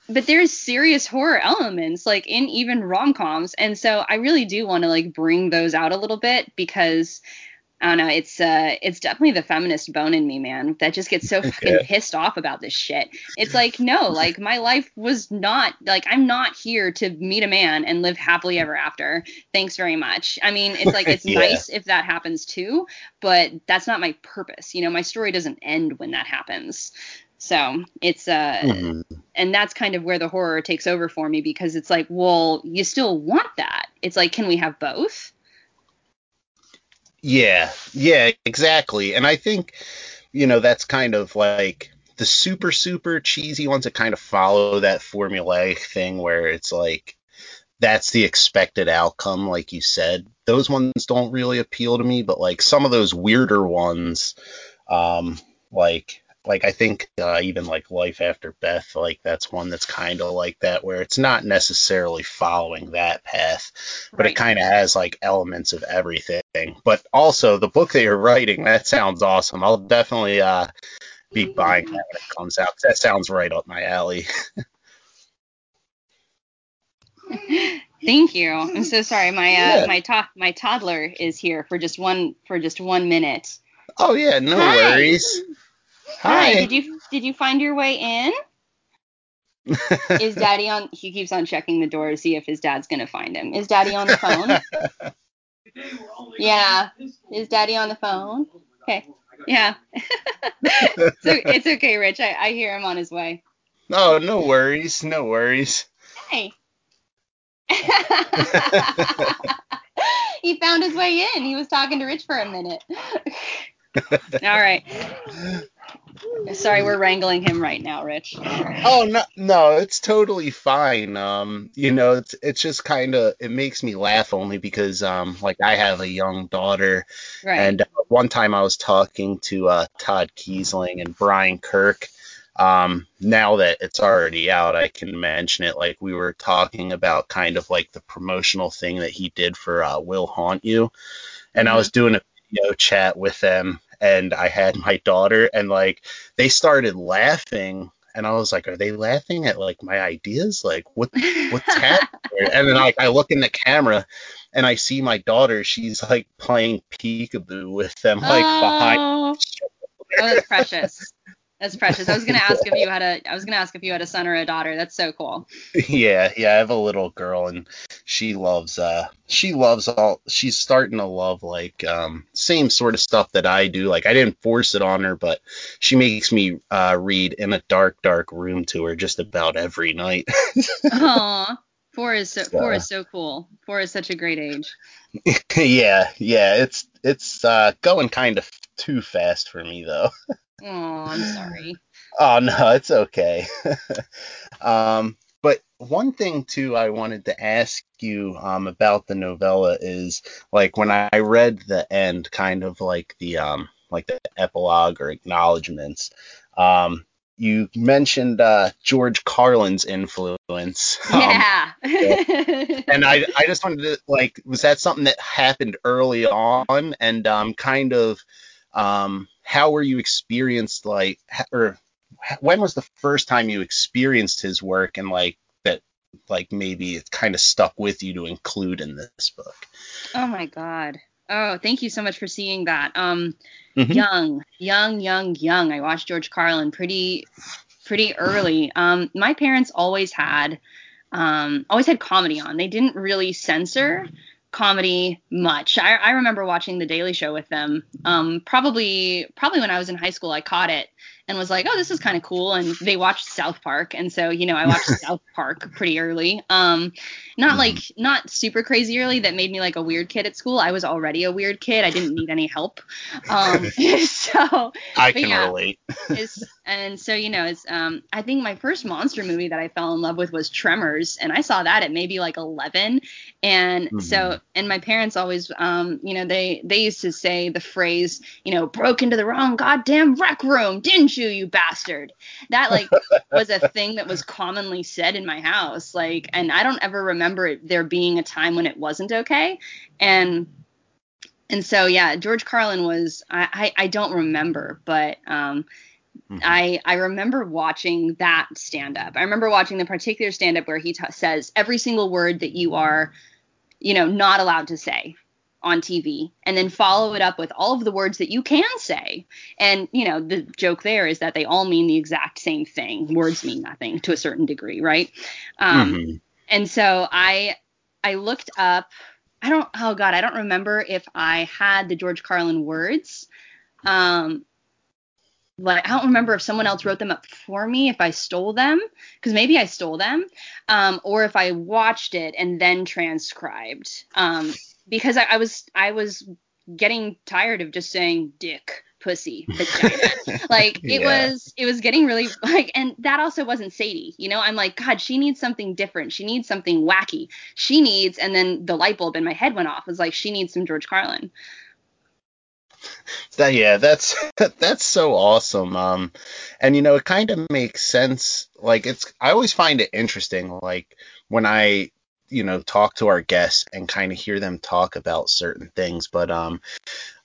but there's serious horror elements like in even rom coms, and so I really do want to like bring those out a little bit because I don't know. It's uh, it's definitely the feminist bone in me, man. That just gets so (laughs) fucking yeah. pissed off about this shit. It's like, no, (laughs) like my life was not like I'm not here to meet a man and live happily ever after. Thanks very much. I mean, it's like it's (laughs) yeah. nice if that happens too, but that's not my purpose. You know, my story doesn't end when that happens. So it's uh, mm-hmm. and that's kind of where the horror takes over for me because it's like, well, you still want that. It's like, can we have both? Yeah, yeah, exactly. And I think, you know, that's kind of like the super, super cheesy ones that kind of follow that formulaic thing where it's like, that's the expected outcome, like you said. Those ones don't really appeal to me, but like some of those weirder ones, um, like like I think uh, even like Life After Beth, like that's one that's kind of like that, where it's not necessarily following that path, but right. it kind of has like elements of everything. But also the book that you're writing, that sounds awesome. I'll definitely uh, be buying that when it comes out. That sounds right up my alley. (laughs) Thank you. I'm so sorry. My uh, yeah. my to- my toddler is here for just one for just one minute. Oh yeah, no Hi. worries. Hi. Hi. Did you did you find your way in? is (laughs) daddy on he keeps on checking the door to see if his dad's gonna find him. Is daddy on the phone? (laughs) yeah. Is daddy on the phone? Okay. Yeah. (laughs) so it's okay, Rich. I, I hear him on his way. Oh, no worries. No worries. Hey. he found his way in. He was talking to Rich for a minute. All right. Sorry, we're wrangling him right now, Rich. Oh no, no, it's totally fine. Um, you know, it's it's just kind of it makes me laugh only because um, like I have a young daughter, right. and uh, one time I was talking to uh, Todd Keisling and Brian Kirk. Um, now that it's already out, I can mention it. Like we were talking about, kind of like the promotional thing that he did for uh, "Will Haunt You," and mm-hmm. I was doing a video chat with them and I had my daughter and like they started laughing and I was like, are they laughing at like my ideas? Like what what's (laughs) happening? and then like I look in the camera and I see my daughter, she's like playing peekaboo with them like oh. behind. Oh, that's precious. That's precious. I was gonna ask if you had a I was gonna ask if you had a son or a daughter. That's so cool. (laughs) Yeah, yeah, I have a little girl and she loves uh she loves all she's starting to love like um same sort of stuff that I do. Like I didn't force it on her, but she makes me uh read in a dark, dark room to her just about every night. (laughs) Aw. Four is so, so four is so cool. Four is such a great age. (laughs) yeah, yeah, it's it's uh going kind of too fast for me though. Oh, I'm sorry. (sighs) Oh no, it's okay. (laughs) um, but one thing too, I wanted to ask you um, about the novella is like when I read the end, kind of like the um, like the epilogue or acknowledgments. Um, you mentioned uh, George Carlin's influence. (laughs) Um, yeah. and I, I just wanted to like, was that something that happened early on, and um, kind of um, how were you experienced like or when was the first time you experienced his work and like that like maybe it kind of stuck with you to include in this book? Oh my god. Oh thank you so much for seeing that. Um mm-hmm. young young young young. I watched george carlin pretty pretty early. Um my parents always had um always had comedy on. They didn't really censor comedy much. I, I remember watching The Daily Show with them. Um, probably probably when I was in high school, I caught it. And was like, oh, this is kind of cool. And they watched South Park, and so you know I watched (laughs) South Park pretty early. Um, not mm-hmm. like not super crazy early that made me like a weird kid at school. I was already a weird kid. I didn't need any help. Um, (laughs) (laughs) so I can yeah, relate. and so you know, it's um, I think my first monster movie that I fell in love with was Tremors, and I saw that at maybe like 11. And mm-hmm. so, and my parents always, um, you know, they they used to say the phrase, you know, broke into the wrong goddamn rec room, didn't you, you bastard? That like (laughs) was a thing that was commonly said in my house, like, and I don't ever remember there being a time when it wasn't okay. And and so yeah, George Carlin was I I, I don't remember, but um Mm-hmm. I I remember watching that stand up. I remember watching the particular stand up where he t- says every single word that you are, you know, not allowed to say on TV and then follow it up with all of the words that you can say. And, you know, the joke there is that they all mean the exact same thing. Words mean nothing to a certain degree, right? Um, mm-hmm. And so I I looked up I don't oh god, I don't remember if I had the George Carlin words. Um, like I don't remember if someone else wrote them up for me, if I stole them, because maybe I stole them, um, or if I watched it and then transcribed. Um, because I, I was I was getting tired of just saying dick pussy vagina (laughs) like it yeah. was it was getting really like and that also wasn't sadie you know i'm like god she needs something different she needs something wacky she needs and then the light bulb in my head went off it was like she needs some george carlin (laughs) that yeah, that's (laughs) that's so awesome. Um, and you know, it kind of makes sense. Like it's, I always find it interesting. Like when I you know talk to our guests and kind of hear them talk about certain things but um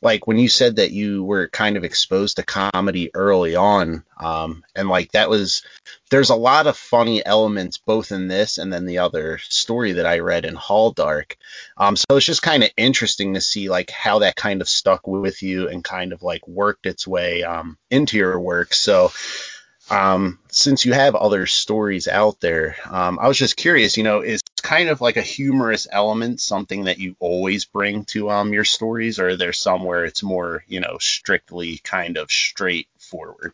like when you said that you were kind of exposed to comedy early on um and like that was there's a lot of funny elements both in this and then the other story that I read in Halldark um so it's just kind of interesting to see like how that kind of stuck with you and kind of like worked its way um into your work. So um, since you have other stories out there, um, I was just curious, you know, is kind of like a humorous element something that you always bring to um, your stories, or are there some it's more, you know, strictly kind of straightforward?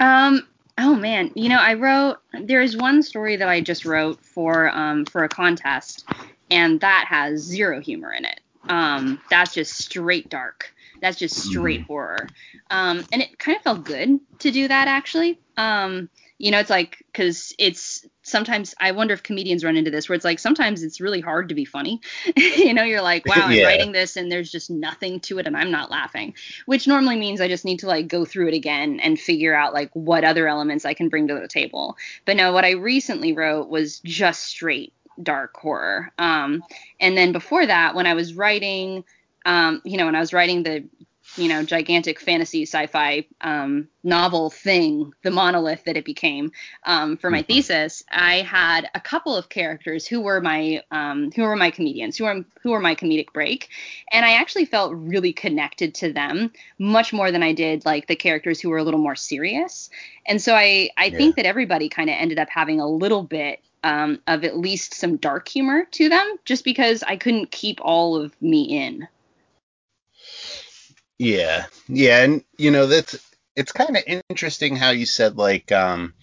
Um, oh man, you know, I wrote there is one story that I just wrote for um for a contest, and that has zero humor in it. Um, that's just straight dark. That's just straight mm. horror. Um, and it kind of felt good to do that actually. Um, you know, it's like because it's sometimes I wonder if comedians run into this where it's like sometimes it's really hard to be funny. (laughs) you know, you're like, (laughs) wow, I'm writing this and there's just nothing to it and I'm not laughing, which normally means I just need to like go through it again and figure out like what other elements I can bring to the table. But no, what I recently wrote was just straight dark horror. Um, and then before that, when I was writing um, you know, when I was writing the, you know, gigantic fantasy sci-fi um, novel thing, the monolith that it became um, for my mm-hmm. thesis, I had a couple of characters who were my um, who were my comedians, who were who were my comedic break, and I actually felt really connected to them much more than I did like the characters who were a little more serious. And so I I yeah. think that everybody kind of ended up having a little bit um, of at least some dark humor to them, just because I couldn't keep all of me in. Yeah, yeah, and you know that's it's kind of interesting how you said like um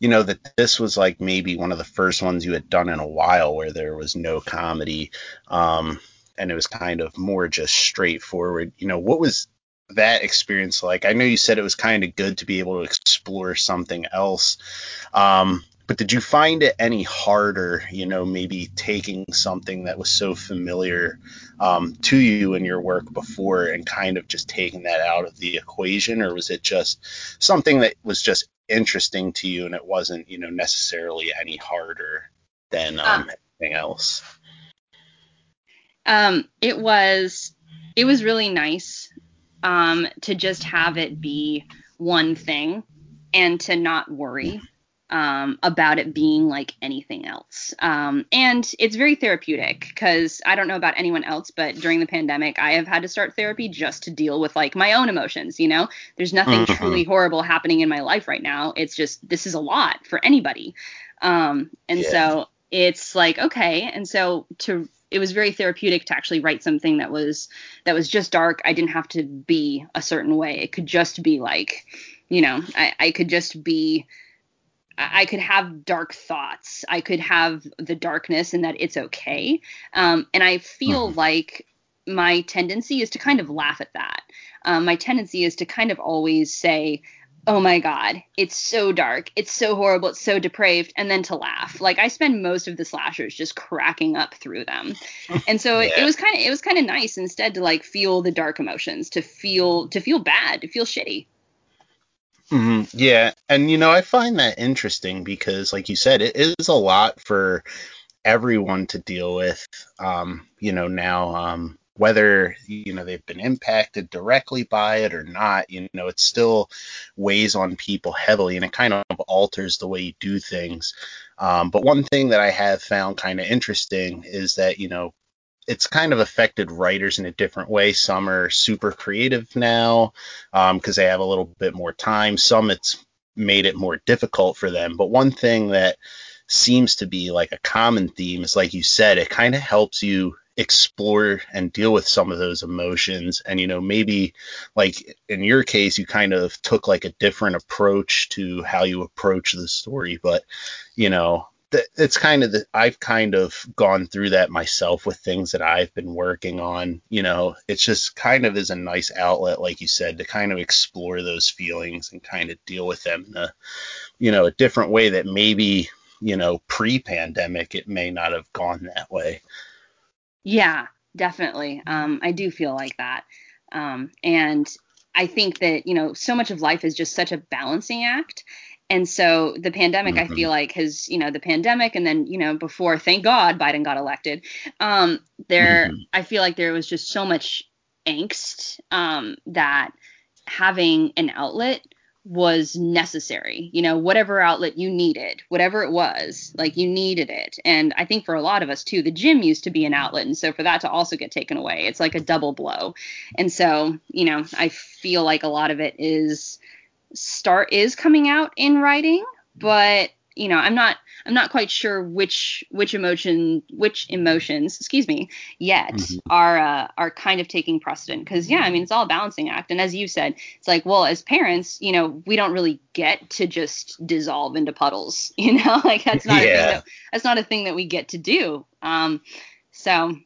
you know that this was like maybe one of the first ones you had done in a while where there was no comedy um and it was kind of more just straightforward. You know what was that experience like? I know you said it was kind of good to be able to explore something else um but did you find it any harder, you know, maybe taking something that was so familiar um, to you in your work before and kind of just taking that out of the equation, or was it just something that was just interesting to you and it wasn't, you know, necessarily any harder than um, uh, anything else? Um, it was, it was really nice um, to just have it be one thing and to not worry um, about it being like anything else. Um, and it's very therapeutic because I don't know about anyone else, but during the pandemic, I have had to start therapy just to deal with like my own emotions. You know, there's nothing mm-hmm. truly horrible happening in my life right now. It's just this is a lot for anybody. Um, and yeah. so it's like okay, and so to it was very therapeutic to actually write something that was that was just dark. I didn't have to be a certain way. It could just be like, you know, I, I could just be I could have dark thoughts. I could have the darkness and that it's okay. Um, and I feel mm-hmm. like my tendency is to kind of laugh at that. Um, my tendency is to kind of always say, oh my god it's so dark it's so horrible it's so depraved and then to laugh like i spend most of the slashers just cracking up through them (laughs) and so yeah. it, it was kind of it was kind of nice instead to like feel the dark emotions to feel to feel bad to feel shitty mm-hmm. yeah and you know i find that interesting because like you said it is a lot for everyone to deal with um you know now um whether you know they've been impacted directly by it or not you know it still weighs on people heavily and it kind of alters the way you do things um, but one thing that i have found kind of interesting is that you know it's kind of affected writers in a different way. Some are super creative now because um, they have a little bit more time. Some it's made it more difficult for them. But one thing that seems to be like a common theme is like you said it kind of helps you explore and deal with some of those emotions. And you know maybe like in your case you kind of took like a different approach to how you approach the story. But you know it's kind of the, I've kind of gone through that myself with things that I've been working on. You know, it's just kind of is a nice outlet, like you said, to kind of explore those feelings and kind of deal with them in a, you know, a different way that maybe, you know, pre-pandemic it may not have gone that way. Yeah, definitely. Um, I do feel like that. Um, and I think that, you know, so much of life is just such a balancing act. And so the pandemic, mm-hmm. I feel like, has, you know, the pandemic and then, you know, before, thank God, Biden got elected, um, there, mm-hmm. I feel like there was just so much angst um, that having an outlet was necessary. You know, whatever outlet you needed, whatever it was, like you needed it. And I think for a lot of us too, the gym used to be an outlet. And so for that to also get taken away, it's like a double blow. And so, you know, I feel like a lot of it is start is coming out in writing, but you know, I'm not I'm not quite sure which which emotion which emotions, excuse me, yet mm-hmm. are uh, are kind of taking precedent because yeah, I mean it's all a balancing act, and as you said, it's like well as parents, you know, we don't really get to just dissolve into puddles, (laughs) you know, like that's not yeah. a thing that that's not a thing that we get to do. Um, so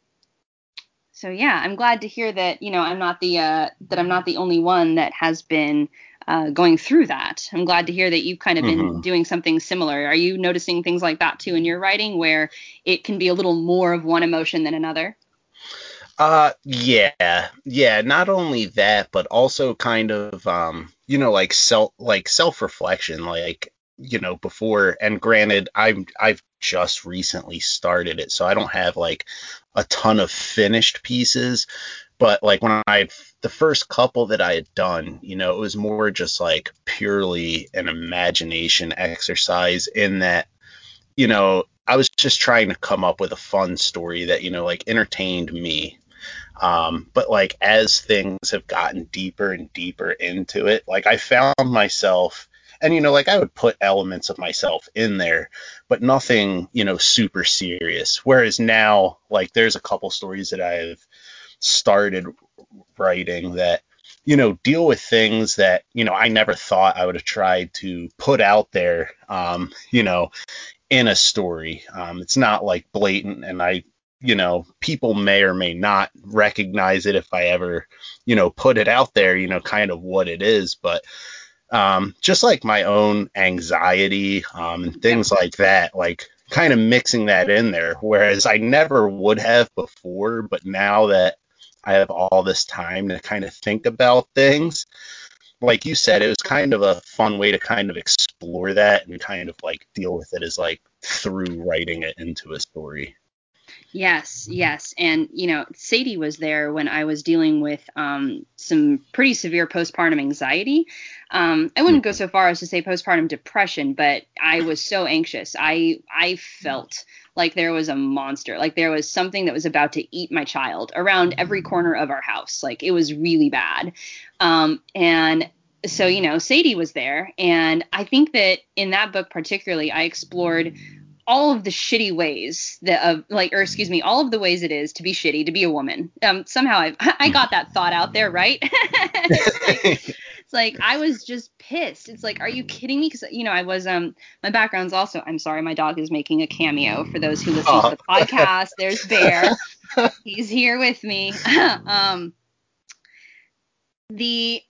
so yeah, I'm glad to hear that you know I'm not the uh, that I'm not the only one that has been uh, going through that. I'm glad to hear that you've kind of been mm-hmm. doing something similar. Are you noticing things like that too in your writing, where it can be a little more of one emotion than another? Uh, yeah, yeah. Not only that, but also kind of, um, you know, like self, like self reflection, like you know, before. And granted, I'm I've just recently started it, so I don't have like a ton of finished pieces. But like when I the first couple that I had done, you know, it was more just like purely an imagination exercise in that, you know, I was just trying to come up with a fun story that, you know, like entertained me. Um, but like as things have gotten deeper and deeper into it, like I found myself and you know like i would put elements of myself in there but nothing you know super serious whereas now like there's a couple stories that i've started writing that you know deal with things that you know I never thought I would have tried to put out there um you know in a story. Um it's not like blatant and I you know people may or may not recognize it if I ever you know put it out there you know kind of what it is but um just like my own anxiety um and things like that like kind of mixing that in there whereas I never would have before but now that I have all this time to kind of think about things. Like you said, it was kind of a fun way to kind of explore that and kind of like deal with it as like through writing it into a story. Yes, yes. And, you know, Sadie was there when I was dealing with um, some pretty severe postpartum anxiety. Um, I wouldn't go mm-hmm. so far as to say postpartum depression, but I was so anxious. I I felt like there was a monster, like there was something that was about to eat my child around every corner of our house. Like it was really bad. Um, and so, you know, Sadie was there. And I think that in that book, particularly, I explored all of the shitty ways that of like or excuse me all of the ways it is to be shitty to be a woman um somehow i (laughs) i got that thought out there right (laughs) like, it's like i was just pissed. It's like are you kidding me? Because you know i was um my background's also i'm sorry my dog is making a cameo for those who listen to the podcast. There's (laughs) bear. He's here with me. (laughs) Um the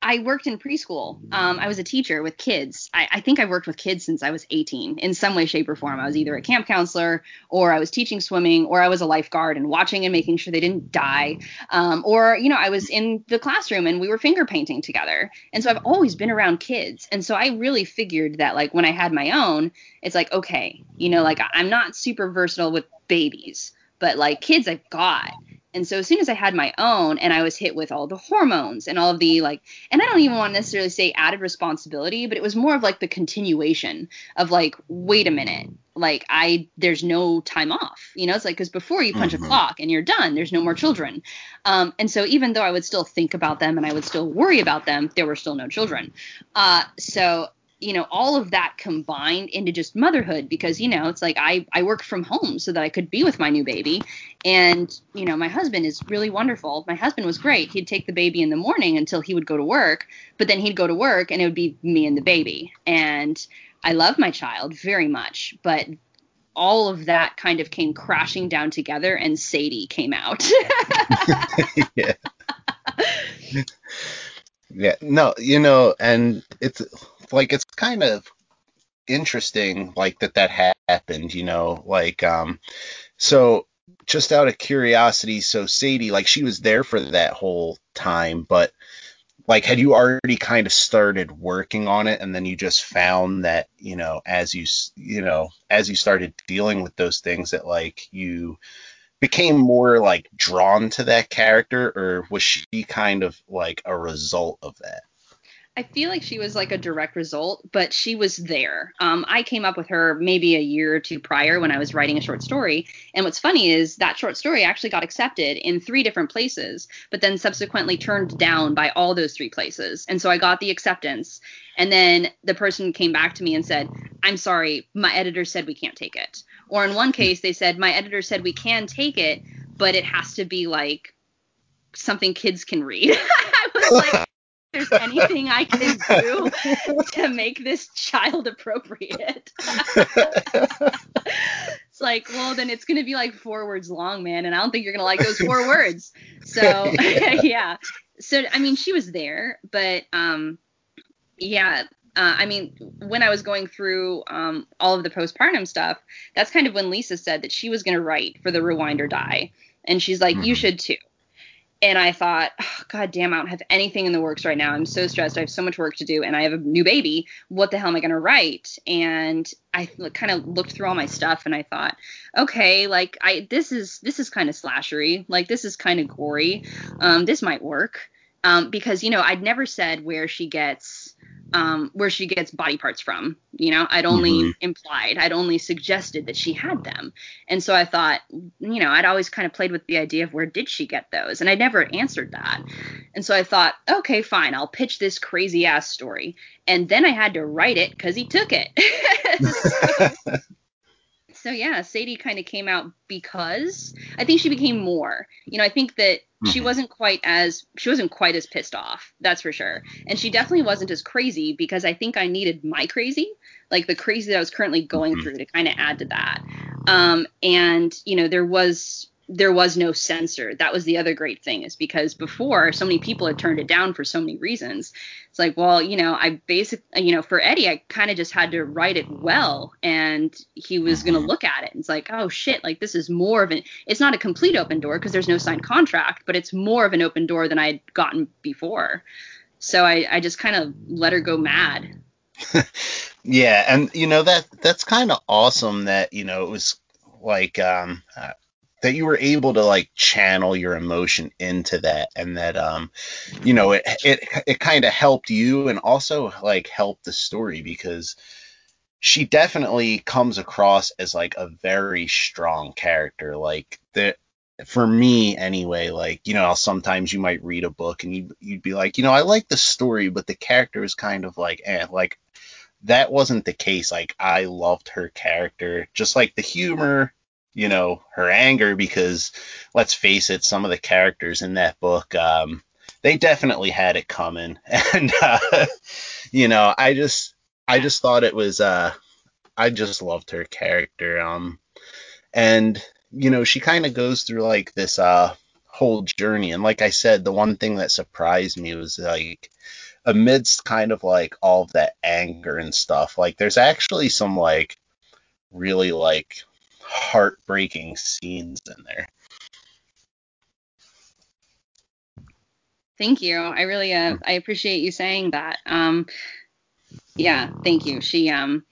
I worked in preschool. Um, I was a teacher with kids. I, I, think I worked with kids since I was 18 in some way, shape, or form. I was either a camp counselor, or I was teaching swimming, or I was a lifeguard and watching and making sure they didn't die. Um, or, you know, I was in the classroom and we were finger painting together. And so I've always been around kids. And so I really figured that, like, when I had my own, it's like, okay, you know, like I'm not super versatile with babies, but like kids I've got. And so as soon as I had my own and I was hit with all the hormones and all of the like and I don't even want to necessarily say added responsibility, but it was more of like the continuation of like wait a minute, like I there's no time off. You know, it's like cuz before you punch mm-hmm. a clock and you're done, there's no more children. Um and so even though I would still think about them and I would still worry about them, there were still no children. Uh so you know all of that combined into just motherhood because you know it's like I I work from home so that I could be with my new baby. And you know my husband is really wonderful. My husband was great. He'd take the baby in the morning until he would go to work but then he'd go to work and it would be me and the baby. And I love my child very much but all of that kind of came crashing down together and Sadie came out. (laughs) Yeah. (laughs) Yeah. No you know and it's like it's kind of interesting like that that happened you know like um so just out of curiosity so sadie like she was there for that whole time but like had you already kind of started working on it and then you just found that you know as you you know as you started dealing with those things that like you became more like drawn to that character or was she kind of like a result of that I feel like she was like a direct result, but she was there. Um, I came up with her maybe a year or two prior when I was writing a short story. And what's funny is that short story actually got accepted in three different places, but then subsequently turned down by all those three places. And so I got the acceptance. And then the person came back to me and said, I'm sorry, my editor said we can't take it. Or in one case, they said, my editor said we can take it, but it has to be like something kids can read. (laughs) I was like, there's anything I can do (laughs) to make this child appropriate. it's like, well, then it's going to be like four words long, man. And I don't think you're going to like those four (laughs) words. So, (laughs) yeah. So, I mean, she was there, but, um, yeah, uh, I mean, when I was going through um, all of the postpartum stuff, that's kind of when Lisa said that she was going to write for the Rewind or Die. And she's like, mm-hmm. you should too and I thought, oh, God damn, I don't have anything in the works right now. I'm so stressed. I have so much work to do, and I have a new baby. What the hell am I going to write? And I kind of looked through all my stuff, and I thought, okay, like I this is this is kind of slashery. Like this is kind of gory. Um, this might work. Um, because you know I'd never said where she gets um, where she gets body parts from. You know, I'd only mm-hmm. implied, I'd only suggested that she had them. And so I thought, you know, I'd always kind of played with the idea of where did she get those? And I never answered that. And so I thought, okay, fine, I'll pitch this crazy ass story. And then I had to write it because he took it. (laughs) so, (laughs) so yeah, Sadie kind of came out because I think she became more. You know, I think that she mm-hmm. wasn't quite as she wasn't quite as pissed off that's for sure and she definitely wasn't as crazy because i think i needed my crazy like the crazy that i was currently going mm-hmm. through to kind of add to that um and you know there was there was no censor. That was the other great thing is because before so many people had turned it down for so many reasons. It's like, well, you know, I basically, you know, for Eddie, I kind of just had to write it well and he was going to mm-hmm. look at it. And it's like, oh shit, like this is more of an, it's not a complete open door because there's no signed contract, but it's more of an open door than I had gotten before. So I, I just kind of let her go mad. (laughs) yeah. And, you know, that, that's kind of awesome that, you know, it was like, um, uh, that you were able to like channel your emotion into that and that um you know it it it kind of helped you and also like helped the story because she definitely comes across as like a very strong character. Like that for me anyway like you know sometimes you might read a book and you you'd be like you know I like the story but the character is kind of like eh. Like that wasn't the case. Like I loved her character, just like the humor, you know, her anger. Because let's face it, some of the characters in that book, um, they definitely had it coming, (laughs) and uh, you know, I just, I just thought it was, uh, I just loved her character. Um, and you know, she kind of goes through like this, uh, whole journey. And like I said, the one thing that surprised me was like amidst kind of like all of that anger and stuff, like there's actually some like really like heartbreaking scenes in there. Thank you. I really uh, I appreciate you saying that. Um yeah, thank you. She um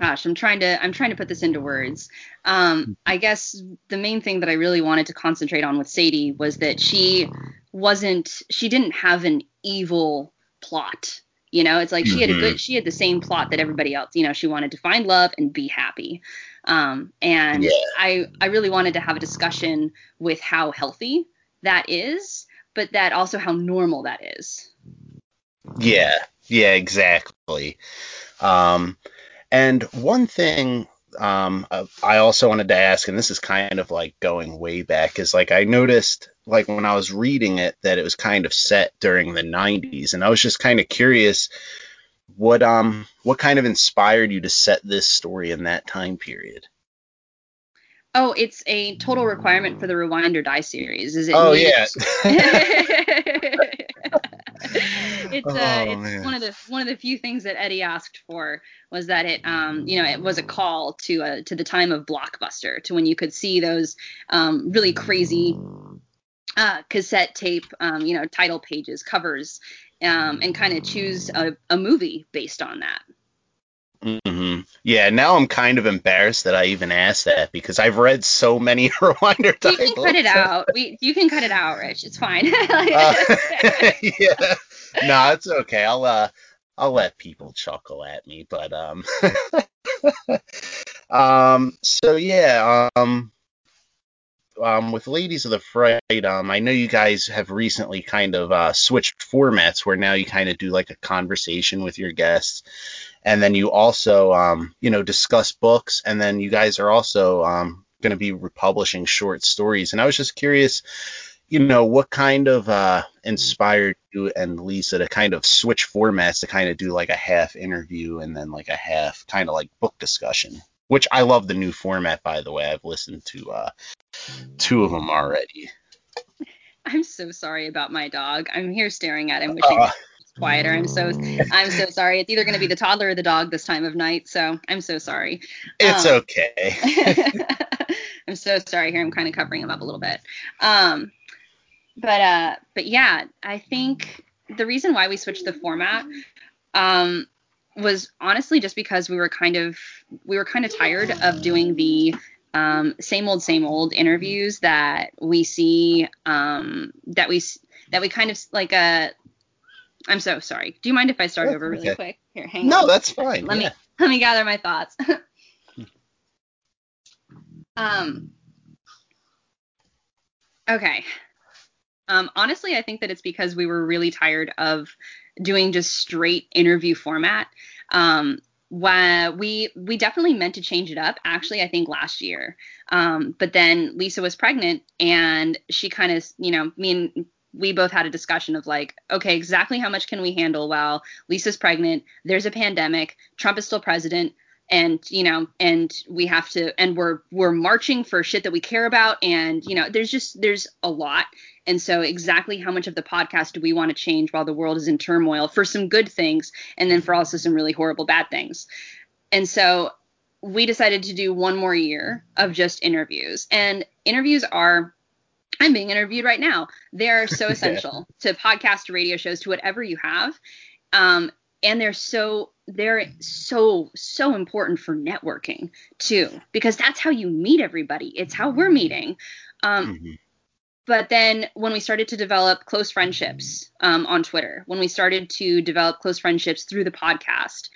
gosh i'm trying to i'm trying to put this into words um, i guess the main thing that i really wanted to concentrate on with sadie was that she wasn't she didn't have an evil plot you know it's like she had a good mm-hmm. she had the same plot that everybody else you know she wanted to find love and be happy um, and yeah. i i really wanted to have a discussion with how healthy that is but that also how normal that is yeah yeah exactly um and one thing um, uh, I also wanted to ask, and this is kind of like going way back, is like I noticed like when I was reading it that it was kind of set during the 90s, and I was just kind of curious what um what kind of inspired you to set this story in that time period. Oh, it's a total requirement for the Rewind or Die series. Is it? Oh yeah. (laughs) (laughs) (laughs) it's uh, oh, it's one of the one of the few things that Eddie asked for was that it um you know it was a call to uh, to the time of Blockbuster to when you could see those um really crazy uh, cassette tape um you know title pages covers um and kind of choose a, a movie based on that. Mm-hmm. Yeah, now I'm kind of embarrassed that I even asked that because I've read so many (laughs) Rewinder titles. You can cut it out. We, you can cut it out, Rich. It's fine. (laughs) uh, (laughs) yeah, no, it's okay. I'll uh, I'll let people chuckle at me, but um, (laughs) um, so yeah, um, um, with Ladies of the Fright, um, I know you guys have recently kind of uh, switched formats where now you kind of do like a conversation with your guests, and then you also, um, you know, discuss books, and then you guys are also um, going to be republishing short stories. And I was just curious, you know, what kind of uh, inspired you and Lisa to kind of switch formats to kind of do like a half interview and then like a half kind of like book discussion? Which I love the new format, by the way. I've listened to uh, two of them already. I'm so sorry about my dog. I'm here staring at him, wishing uh, quieter. I'm so I'm so sorry. It's either going to be the toddler or the dog this time of night. So I'm so sorry. It's um, okay. (laughs) I'm so sorry. Here I'm kind of covering him up a little bit. Um, but uh, but yeah, I think the reason why we switched the format um, was honestly just because we were kind of we were kind of tired of doing the um, same old same old interviews that we see um, that we that we kind of like uh I'm so sorry. Do you mind if I start over really okay. quick? Here, hang no, on. No, that's fine. Let yeah. me let me gather my thoughts. (laughs) um. Okay. Um, honestly, I think that it's because we were really tired of doing just straight interview format. Um, we we definitely meant to change it up actually i think last year um, but then lisa was pregnant and she kind of you know me and we both had a discussion of like, okay, exactly how much can we handle while Lisa's pregnant? There's a pandemic. Trump is still president, and you know, and we have to, and we're we're marching for shit that we care about, and you know, there's just there's a lot, and so exactly how much of the podcast do we want to change while the world is in turmoil for some good things, and then for also some really horrible bad things, and so we decided to do one more year of just interviews, and interviews are I'm being interviewed right now. They're so (laughs) essential to podcast, radio shows, to whatever you have. Um, and they're so they're so so important for networking too because that's how you meet everybody. It's how we're meeting. Um, mm-hmm. but then when we started to develop close friendships um, on twitter when we started to develop close friendships through the podcast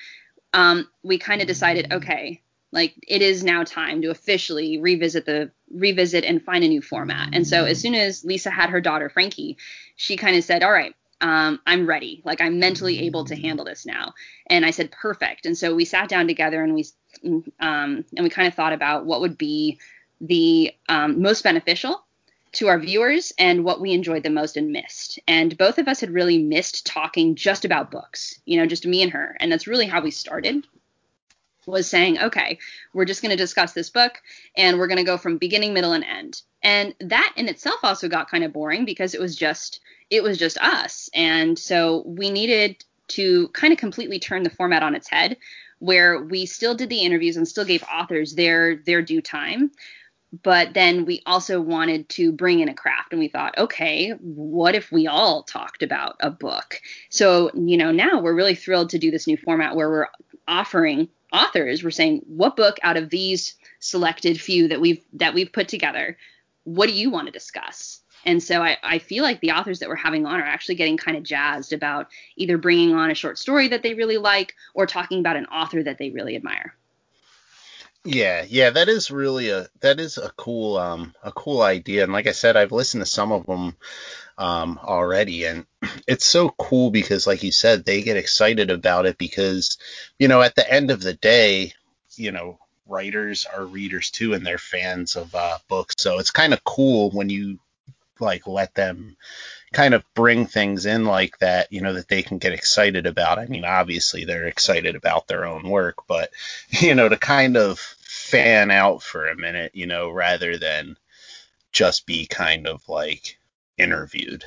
um, we kind of decided okay like it is now time to officially revisit the revisit and find a new format. And so as soon as Lisa had her daughter Frankie, she kind of said, "All right, um, I'm ready. Like I'm mentally able to handle this now. And I said, perfect. And so we sat down together and we um, and we kind of thought about what would be the um, most beneficial to our viewers and what we enjoyed the most and missed. And both of us had really missed talking just about books, you know, just me and her. And that's really how we started was saying, okay, we're just going to discuss this book and we're going to go from beginning, middle, and end. And that in itself also got kind of boring because it was just it was just us. And so we needed to kind of completely turn the format on its head where we still did the interviews and still gave authors their their due time but then we also wanted to bring in a craft and we thought okay what if we all talked about a book so you know now we're really thrilled to do this new format where we're offering authors we're saying what book out of these selected few that we've that we've put together what do you want to discuss and so I, I feel like the authors that we're having on are actually getting kind of jazzed about either bringing on a short story that they really like or talking about an author that they really admire yeah, yeah, that is really a that is a cool um a cool idea. And like I said, I've listened to some of them um already, and it's so cool because, like you said, they get excited about it because you know at the end of the day, you know, writers are readers too, and they're fans of uh, books. So it's kind of cool when you like let them kind of bring things in like that, you know, that they can get excited about. I mean, obviously they're excited about their own work, but (laughs) you know, to kind of fan out for a minute, you know, rather than just be kind of like interviewed.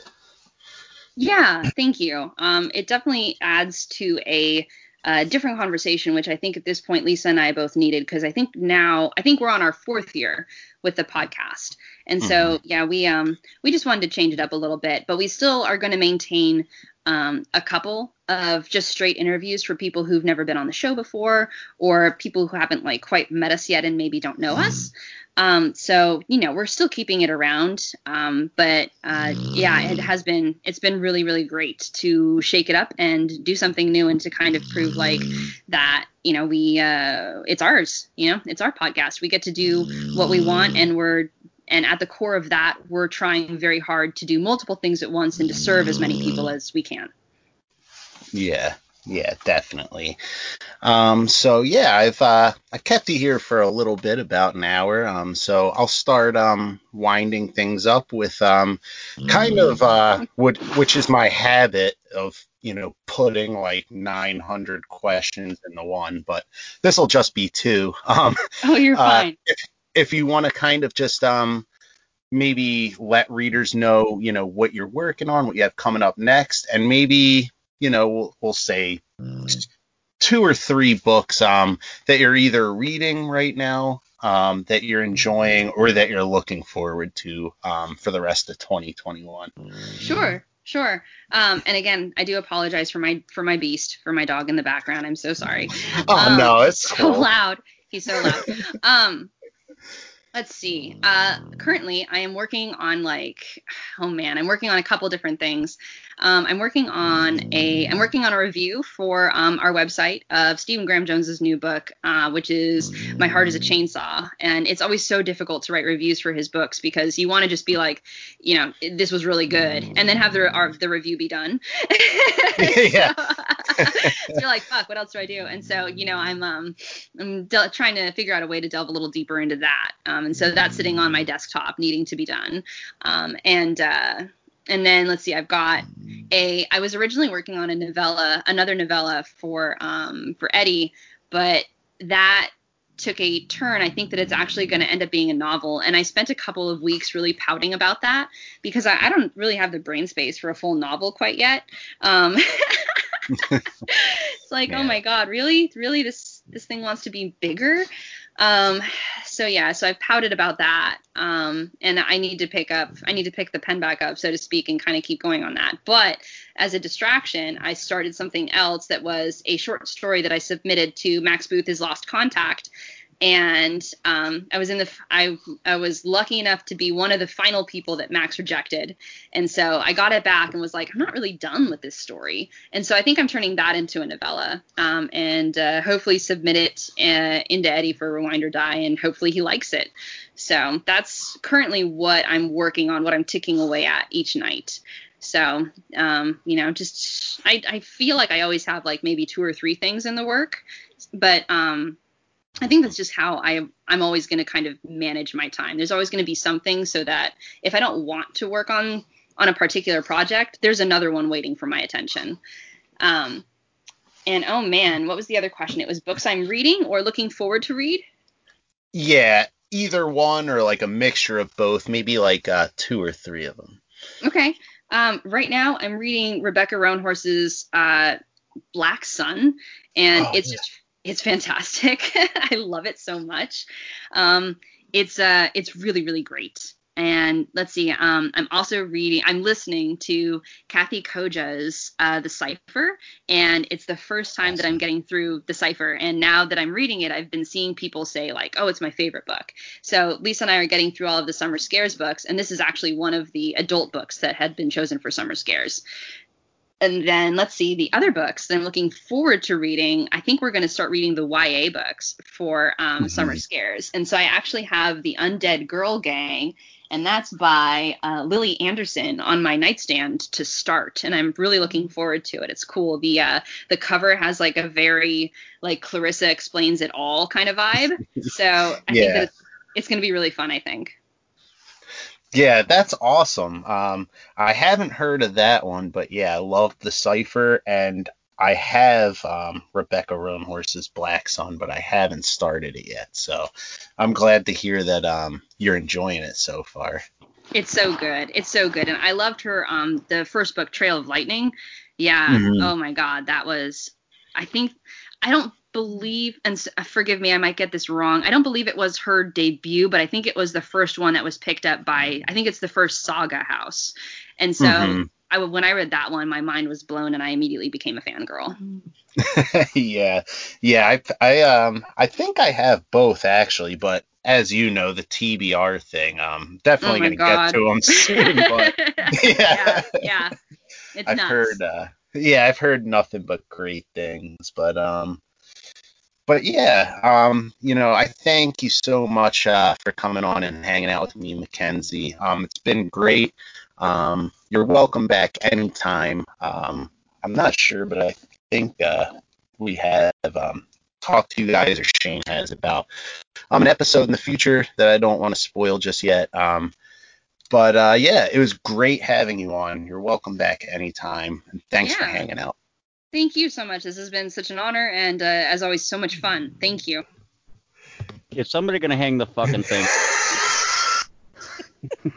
Yeah, thank you. Um, it definitely adds to a a different conversation, which I think at this point Lisa and I both needed because I think now I think we're on our fourth year with the podcast, and mm-hmm. so yeah, we um we just wanted to change it up a little bit, but we still are going to maintain um, a couple of just straight interviews for people who've never been on the show before or people who haven't like quite met us yet and maybe don't know us. Um, so you know we're still keeping it around, um, but uh, yeah, it has been it's been really really great to shake it up and do something new and to kind of prove like that you know we uh, it's ours, you know it's our podcast. We get to do what we want and we're and at the core of that, we're trying very hard to do multiple things at once and to serve as many people as we can. Yeah, yeah, definitely. Um, so yeah, I've uh, I kept you here for a little bit, about an hour. Um, so I'll start um winding things up with um kind of uh what which is my habit of you know putting like 900 questions in the one, but this will just be two. (laughs) Um, oh, you're uh, fine. If, if you want to kind of just um maybe let readers know, you know, what you're working on, what you have coming up next, and maybe, you know, we'll, we'll say two or three books um, that you're either reading right now, um, that you're enjoying, or that you're looking forward to um, for the rest of 2021. Sure. Sure. Um, and again, I do apologize for my for my beast, for my dog in the background. I'm so sorry. (laughs) Oh um, no, it's so (laughs) loud. He's so loud. um, let's see. Uh, currently, I am working on like, oh man, I'm working on a couple different things. Um, I'm working on a, I'm working on a review for um, our website of Stephen Graham Jones's new book, uh, which is My Heart Is a Chainsaw, and it's always so difficult to write reviews for his books because you want to just be like, you know, this was really good, and then have the our, the review be done. (laughs) yeah. (laughs) so, (laughs) you're like, fuck, what else do I do? And so, you know, I'm um, I'm de- trying to figure out a way to delve a little deeper into that. Um, and so that's sitting on my desktop needing to be done. Um, and uh, and then let's see, I've got a. I was originally working on a novella, another novella for um, for Eddie, but that took a turn. I think that it's actually going to end up being a novel. And I spent a couple of weeks really pouting about that because I, I don't really have the brain space for a full novel quite yet. Um, (laughs) (laughs) it's like, oh my god, really, really, this this thing wants to be bigger. Um, so yeah, so I've pouted about that. Um, and I need to pick up, I need to pick the pen back up, so to speak, and kind of keep going on that. But as a distraction, I started something else that was a short story that I submitted to Max Booth, Lost Contact, and um, I was in the I I was lucky enough to be one of the final people that Max rejected, and so I got it back and was like, I'm not really done with this story, and so I think I'm turning that into a novella, um, and uh, hopefully submit it uh, into Eddie for Rewind or Die, and hopefully he likes it. So that's currently what I'm working on, what I'm ticking away at each night. So, um, you know, just I, I feel like I always have like maybe two or three things in the work, but um, I think that's just how I I'm always going to kind of manage my time. There's always going to be something so that if I don't want to work on on a particular project, there's another one waiting for my attention. Um, and oh man, what was the other question? It was books I'm reading or looking forward to read. Yeah, either one or like a mixture of both, maybe like uh, two or three of them. Okay. Um, right now, I'm reading Rebecca Roanhorse's uh, Black Sun, and oh, it's yeah. It's fantastic. (laughs) I love it so much. Um, it's uh, it's really really great. And let's see, um, I'm also reading, I'm listening to Kathy Koja's uh, The Cipher, and it's the first time awesome. that I'm getting through The Cipher. And now that I'm reading it, I've been seeing people say, like, oh, it's my favorite book. So Lisa and I are getting through all of the Summer Scares books, and this is actually one of the adult books that had been chosen for Summer Scares. And then let's see the other books that I'm looking forward to reading. I think we're going to start reading the YA books for um, mm-hmm. Summer Scares. And so I actually have the Undead Girl Gang and that's by uh, Lily Anderson on my nightstand to start. And I'm really looking forward to it. It's cool. The uh, the cover has like a very like Clarissa explains it all kind of vibe. So I yeah. think that it's, it's going to be really fun. I think. Yeah, that's awesome. Um, I haven't heard of that one, but yeah, I love the cipher, and I have um, Rebecca Roanhorse's Black Sun, but I haven't started it yet. So I'm glad to hear that um, you're enjoying it so far. It's so good. It's so good, and I loved her. Um, the first book, Trail of Lightning. Yeah. Mm-hmm. Oh my God, that was. I think I don't believe, and uh, forgive me, I might get this wrong. I don't believe it was her debut, but I think it was the first one that was picked up by. I think it's the first Saga House, and so. Mm-hmm I when I read that one, my mind was blown, and I immediately became a fangirl. (laughs) yeah, yeah. I, I um I think I have both actually, but as you know, the TBR thing, um, definitely oh gonna get to them soon. (laughs) But yeah, (laughs) yeah, yeah. It's I've nuts. heard, uh, yeah, I've heard nothing but great things, but um. But yeah, um, you know, I thank you so much uh, for coming on and hanging out with me, Mackenzie. Um, it's been great. Um, you're welcome back anytime. Um, I'm not sure, but I think uh, we have um, talked to you guys, or Shane has, about um, an episode in the future that I don't want to spoil just yet. Um, but uh, yeah, it was great having you on. You're welcome back anytime, and thanks yeah. for hanging out. Thank you so much. This has been such an honor, and uh, as always, so much fun. Thank you. Is somebody gonna hang the fucking thing? (laughs)